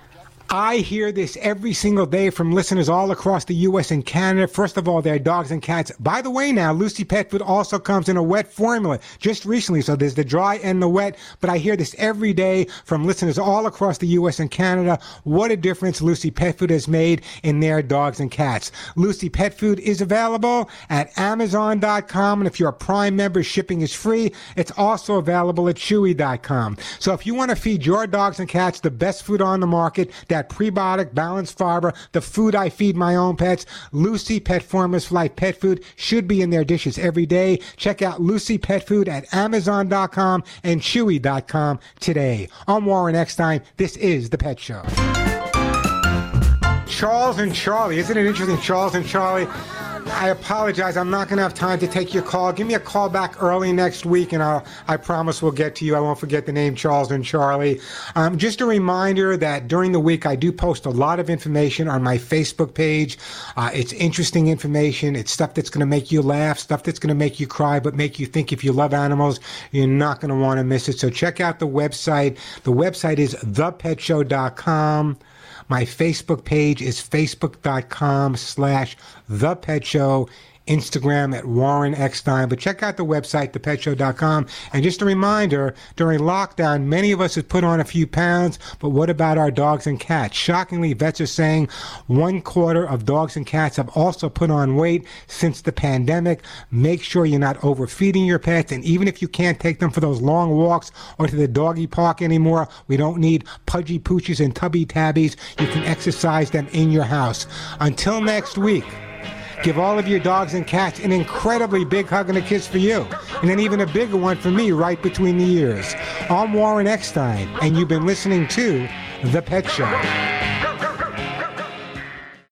I hear this every single day from listeners all across the U.S. and Canada. First of all, they're dogs and cats. By the way, now Lucy Pet Food also comes in a wet formula just recently. So there's the dry and the wet. But I hear this every day from listeners all across the U.S. and Canada. What a difference Lucy Pet Food has made in their dogs and cats. Lucy Pet Food is available at Amazon.com. And if you're a Prime member, shipping is free. It's also available at Chewy.com. So if you want to feed your dogs and cats the best food on the market, that's that prebiotic, balanced fiber, the food I feed my own pets. Lucy Pet for Life pet food should be in their dishes every day. Check out Lucy Pet Food at Amazon.com and Chewy.com today. I'm Warren Eckstein. This is The Pet Show. Charles and Charlie. Isn't it interesting? Charles and Charlie. I apologize. I'm not going to have time to take your call. Give me a call back early next week, and I'll, I promise we'll get to you. I won't forget the name Charles and Charlie. Um, just a reminder that during the week, I do post a lot of information on my Facebook page. Uh, it's interesting information. It's stuff that's going to make you laugh, stuff that's going to make you cry, but make you think if you love animals, you're not going to want to miss it. So check out the website. The website is thepetshow.com. My Facebook page is facebook.com slash the pet show. Instagram at Warren Eckstein, but check out the website, thepetshow.com. And just a reminder, during lockdown, many of us have put on a few pounds, but what about our dogs and cats? Shockingly, vets are saying one quarter of dogs and cats have also put on weight since the pandemic. Make sure you're not overfeeding your pets, and even if you can't take them for those long walks or to the doggy park anymore, we don't need pudgy pooches and tubby tabbies. You can exercise them in your house. Until next week. Give all of your dogs and cats an incredibly big hug and a kiss for you, and then even a bigger one for me right between the ears. I'm Warren Eckstein, and you've been listening to The Pet Show.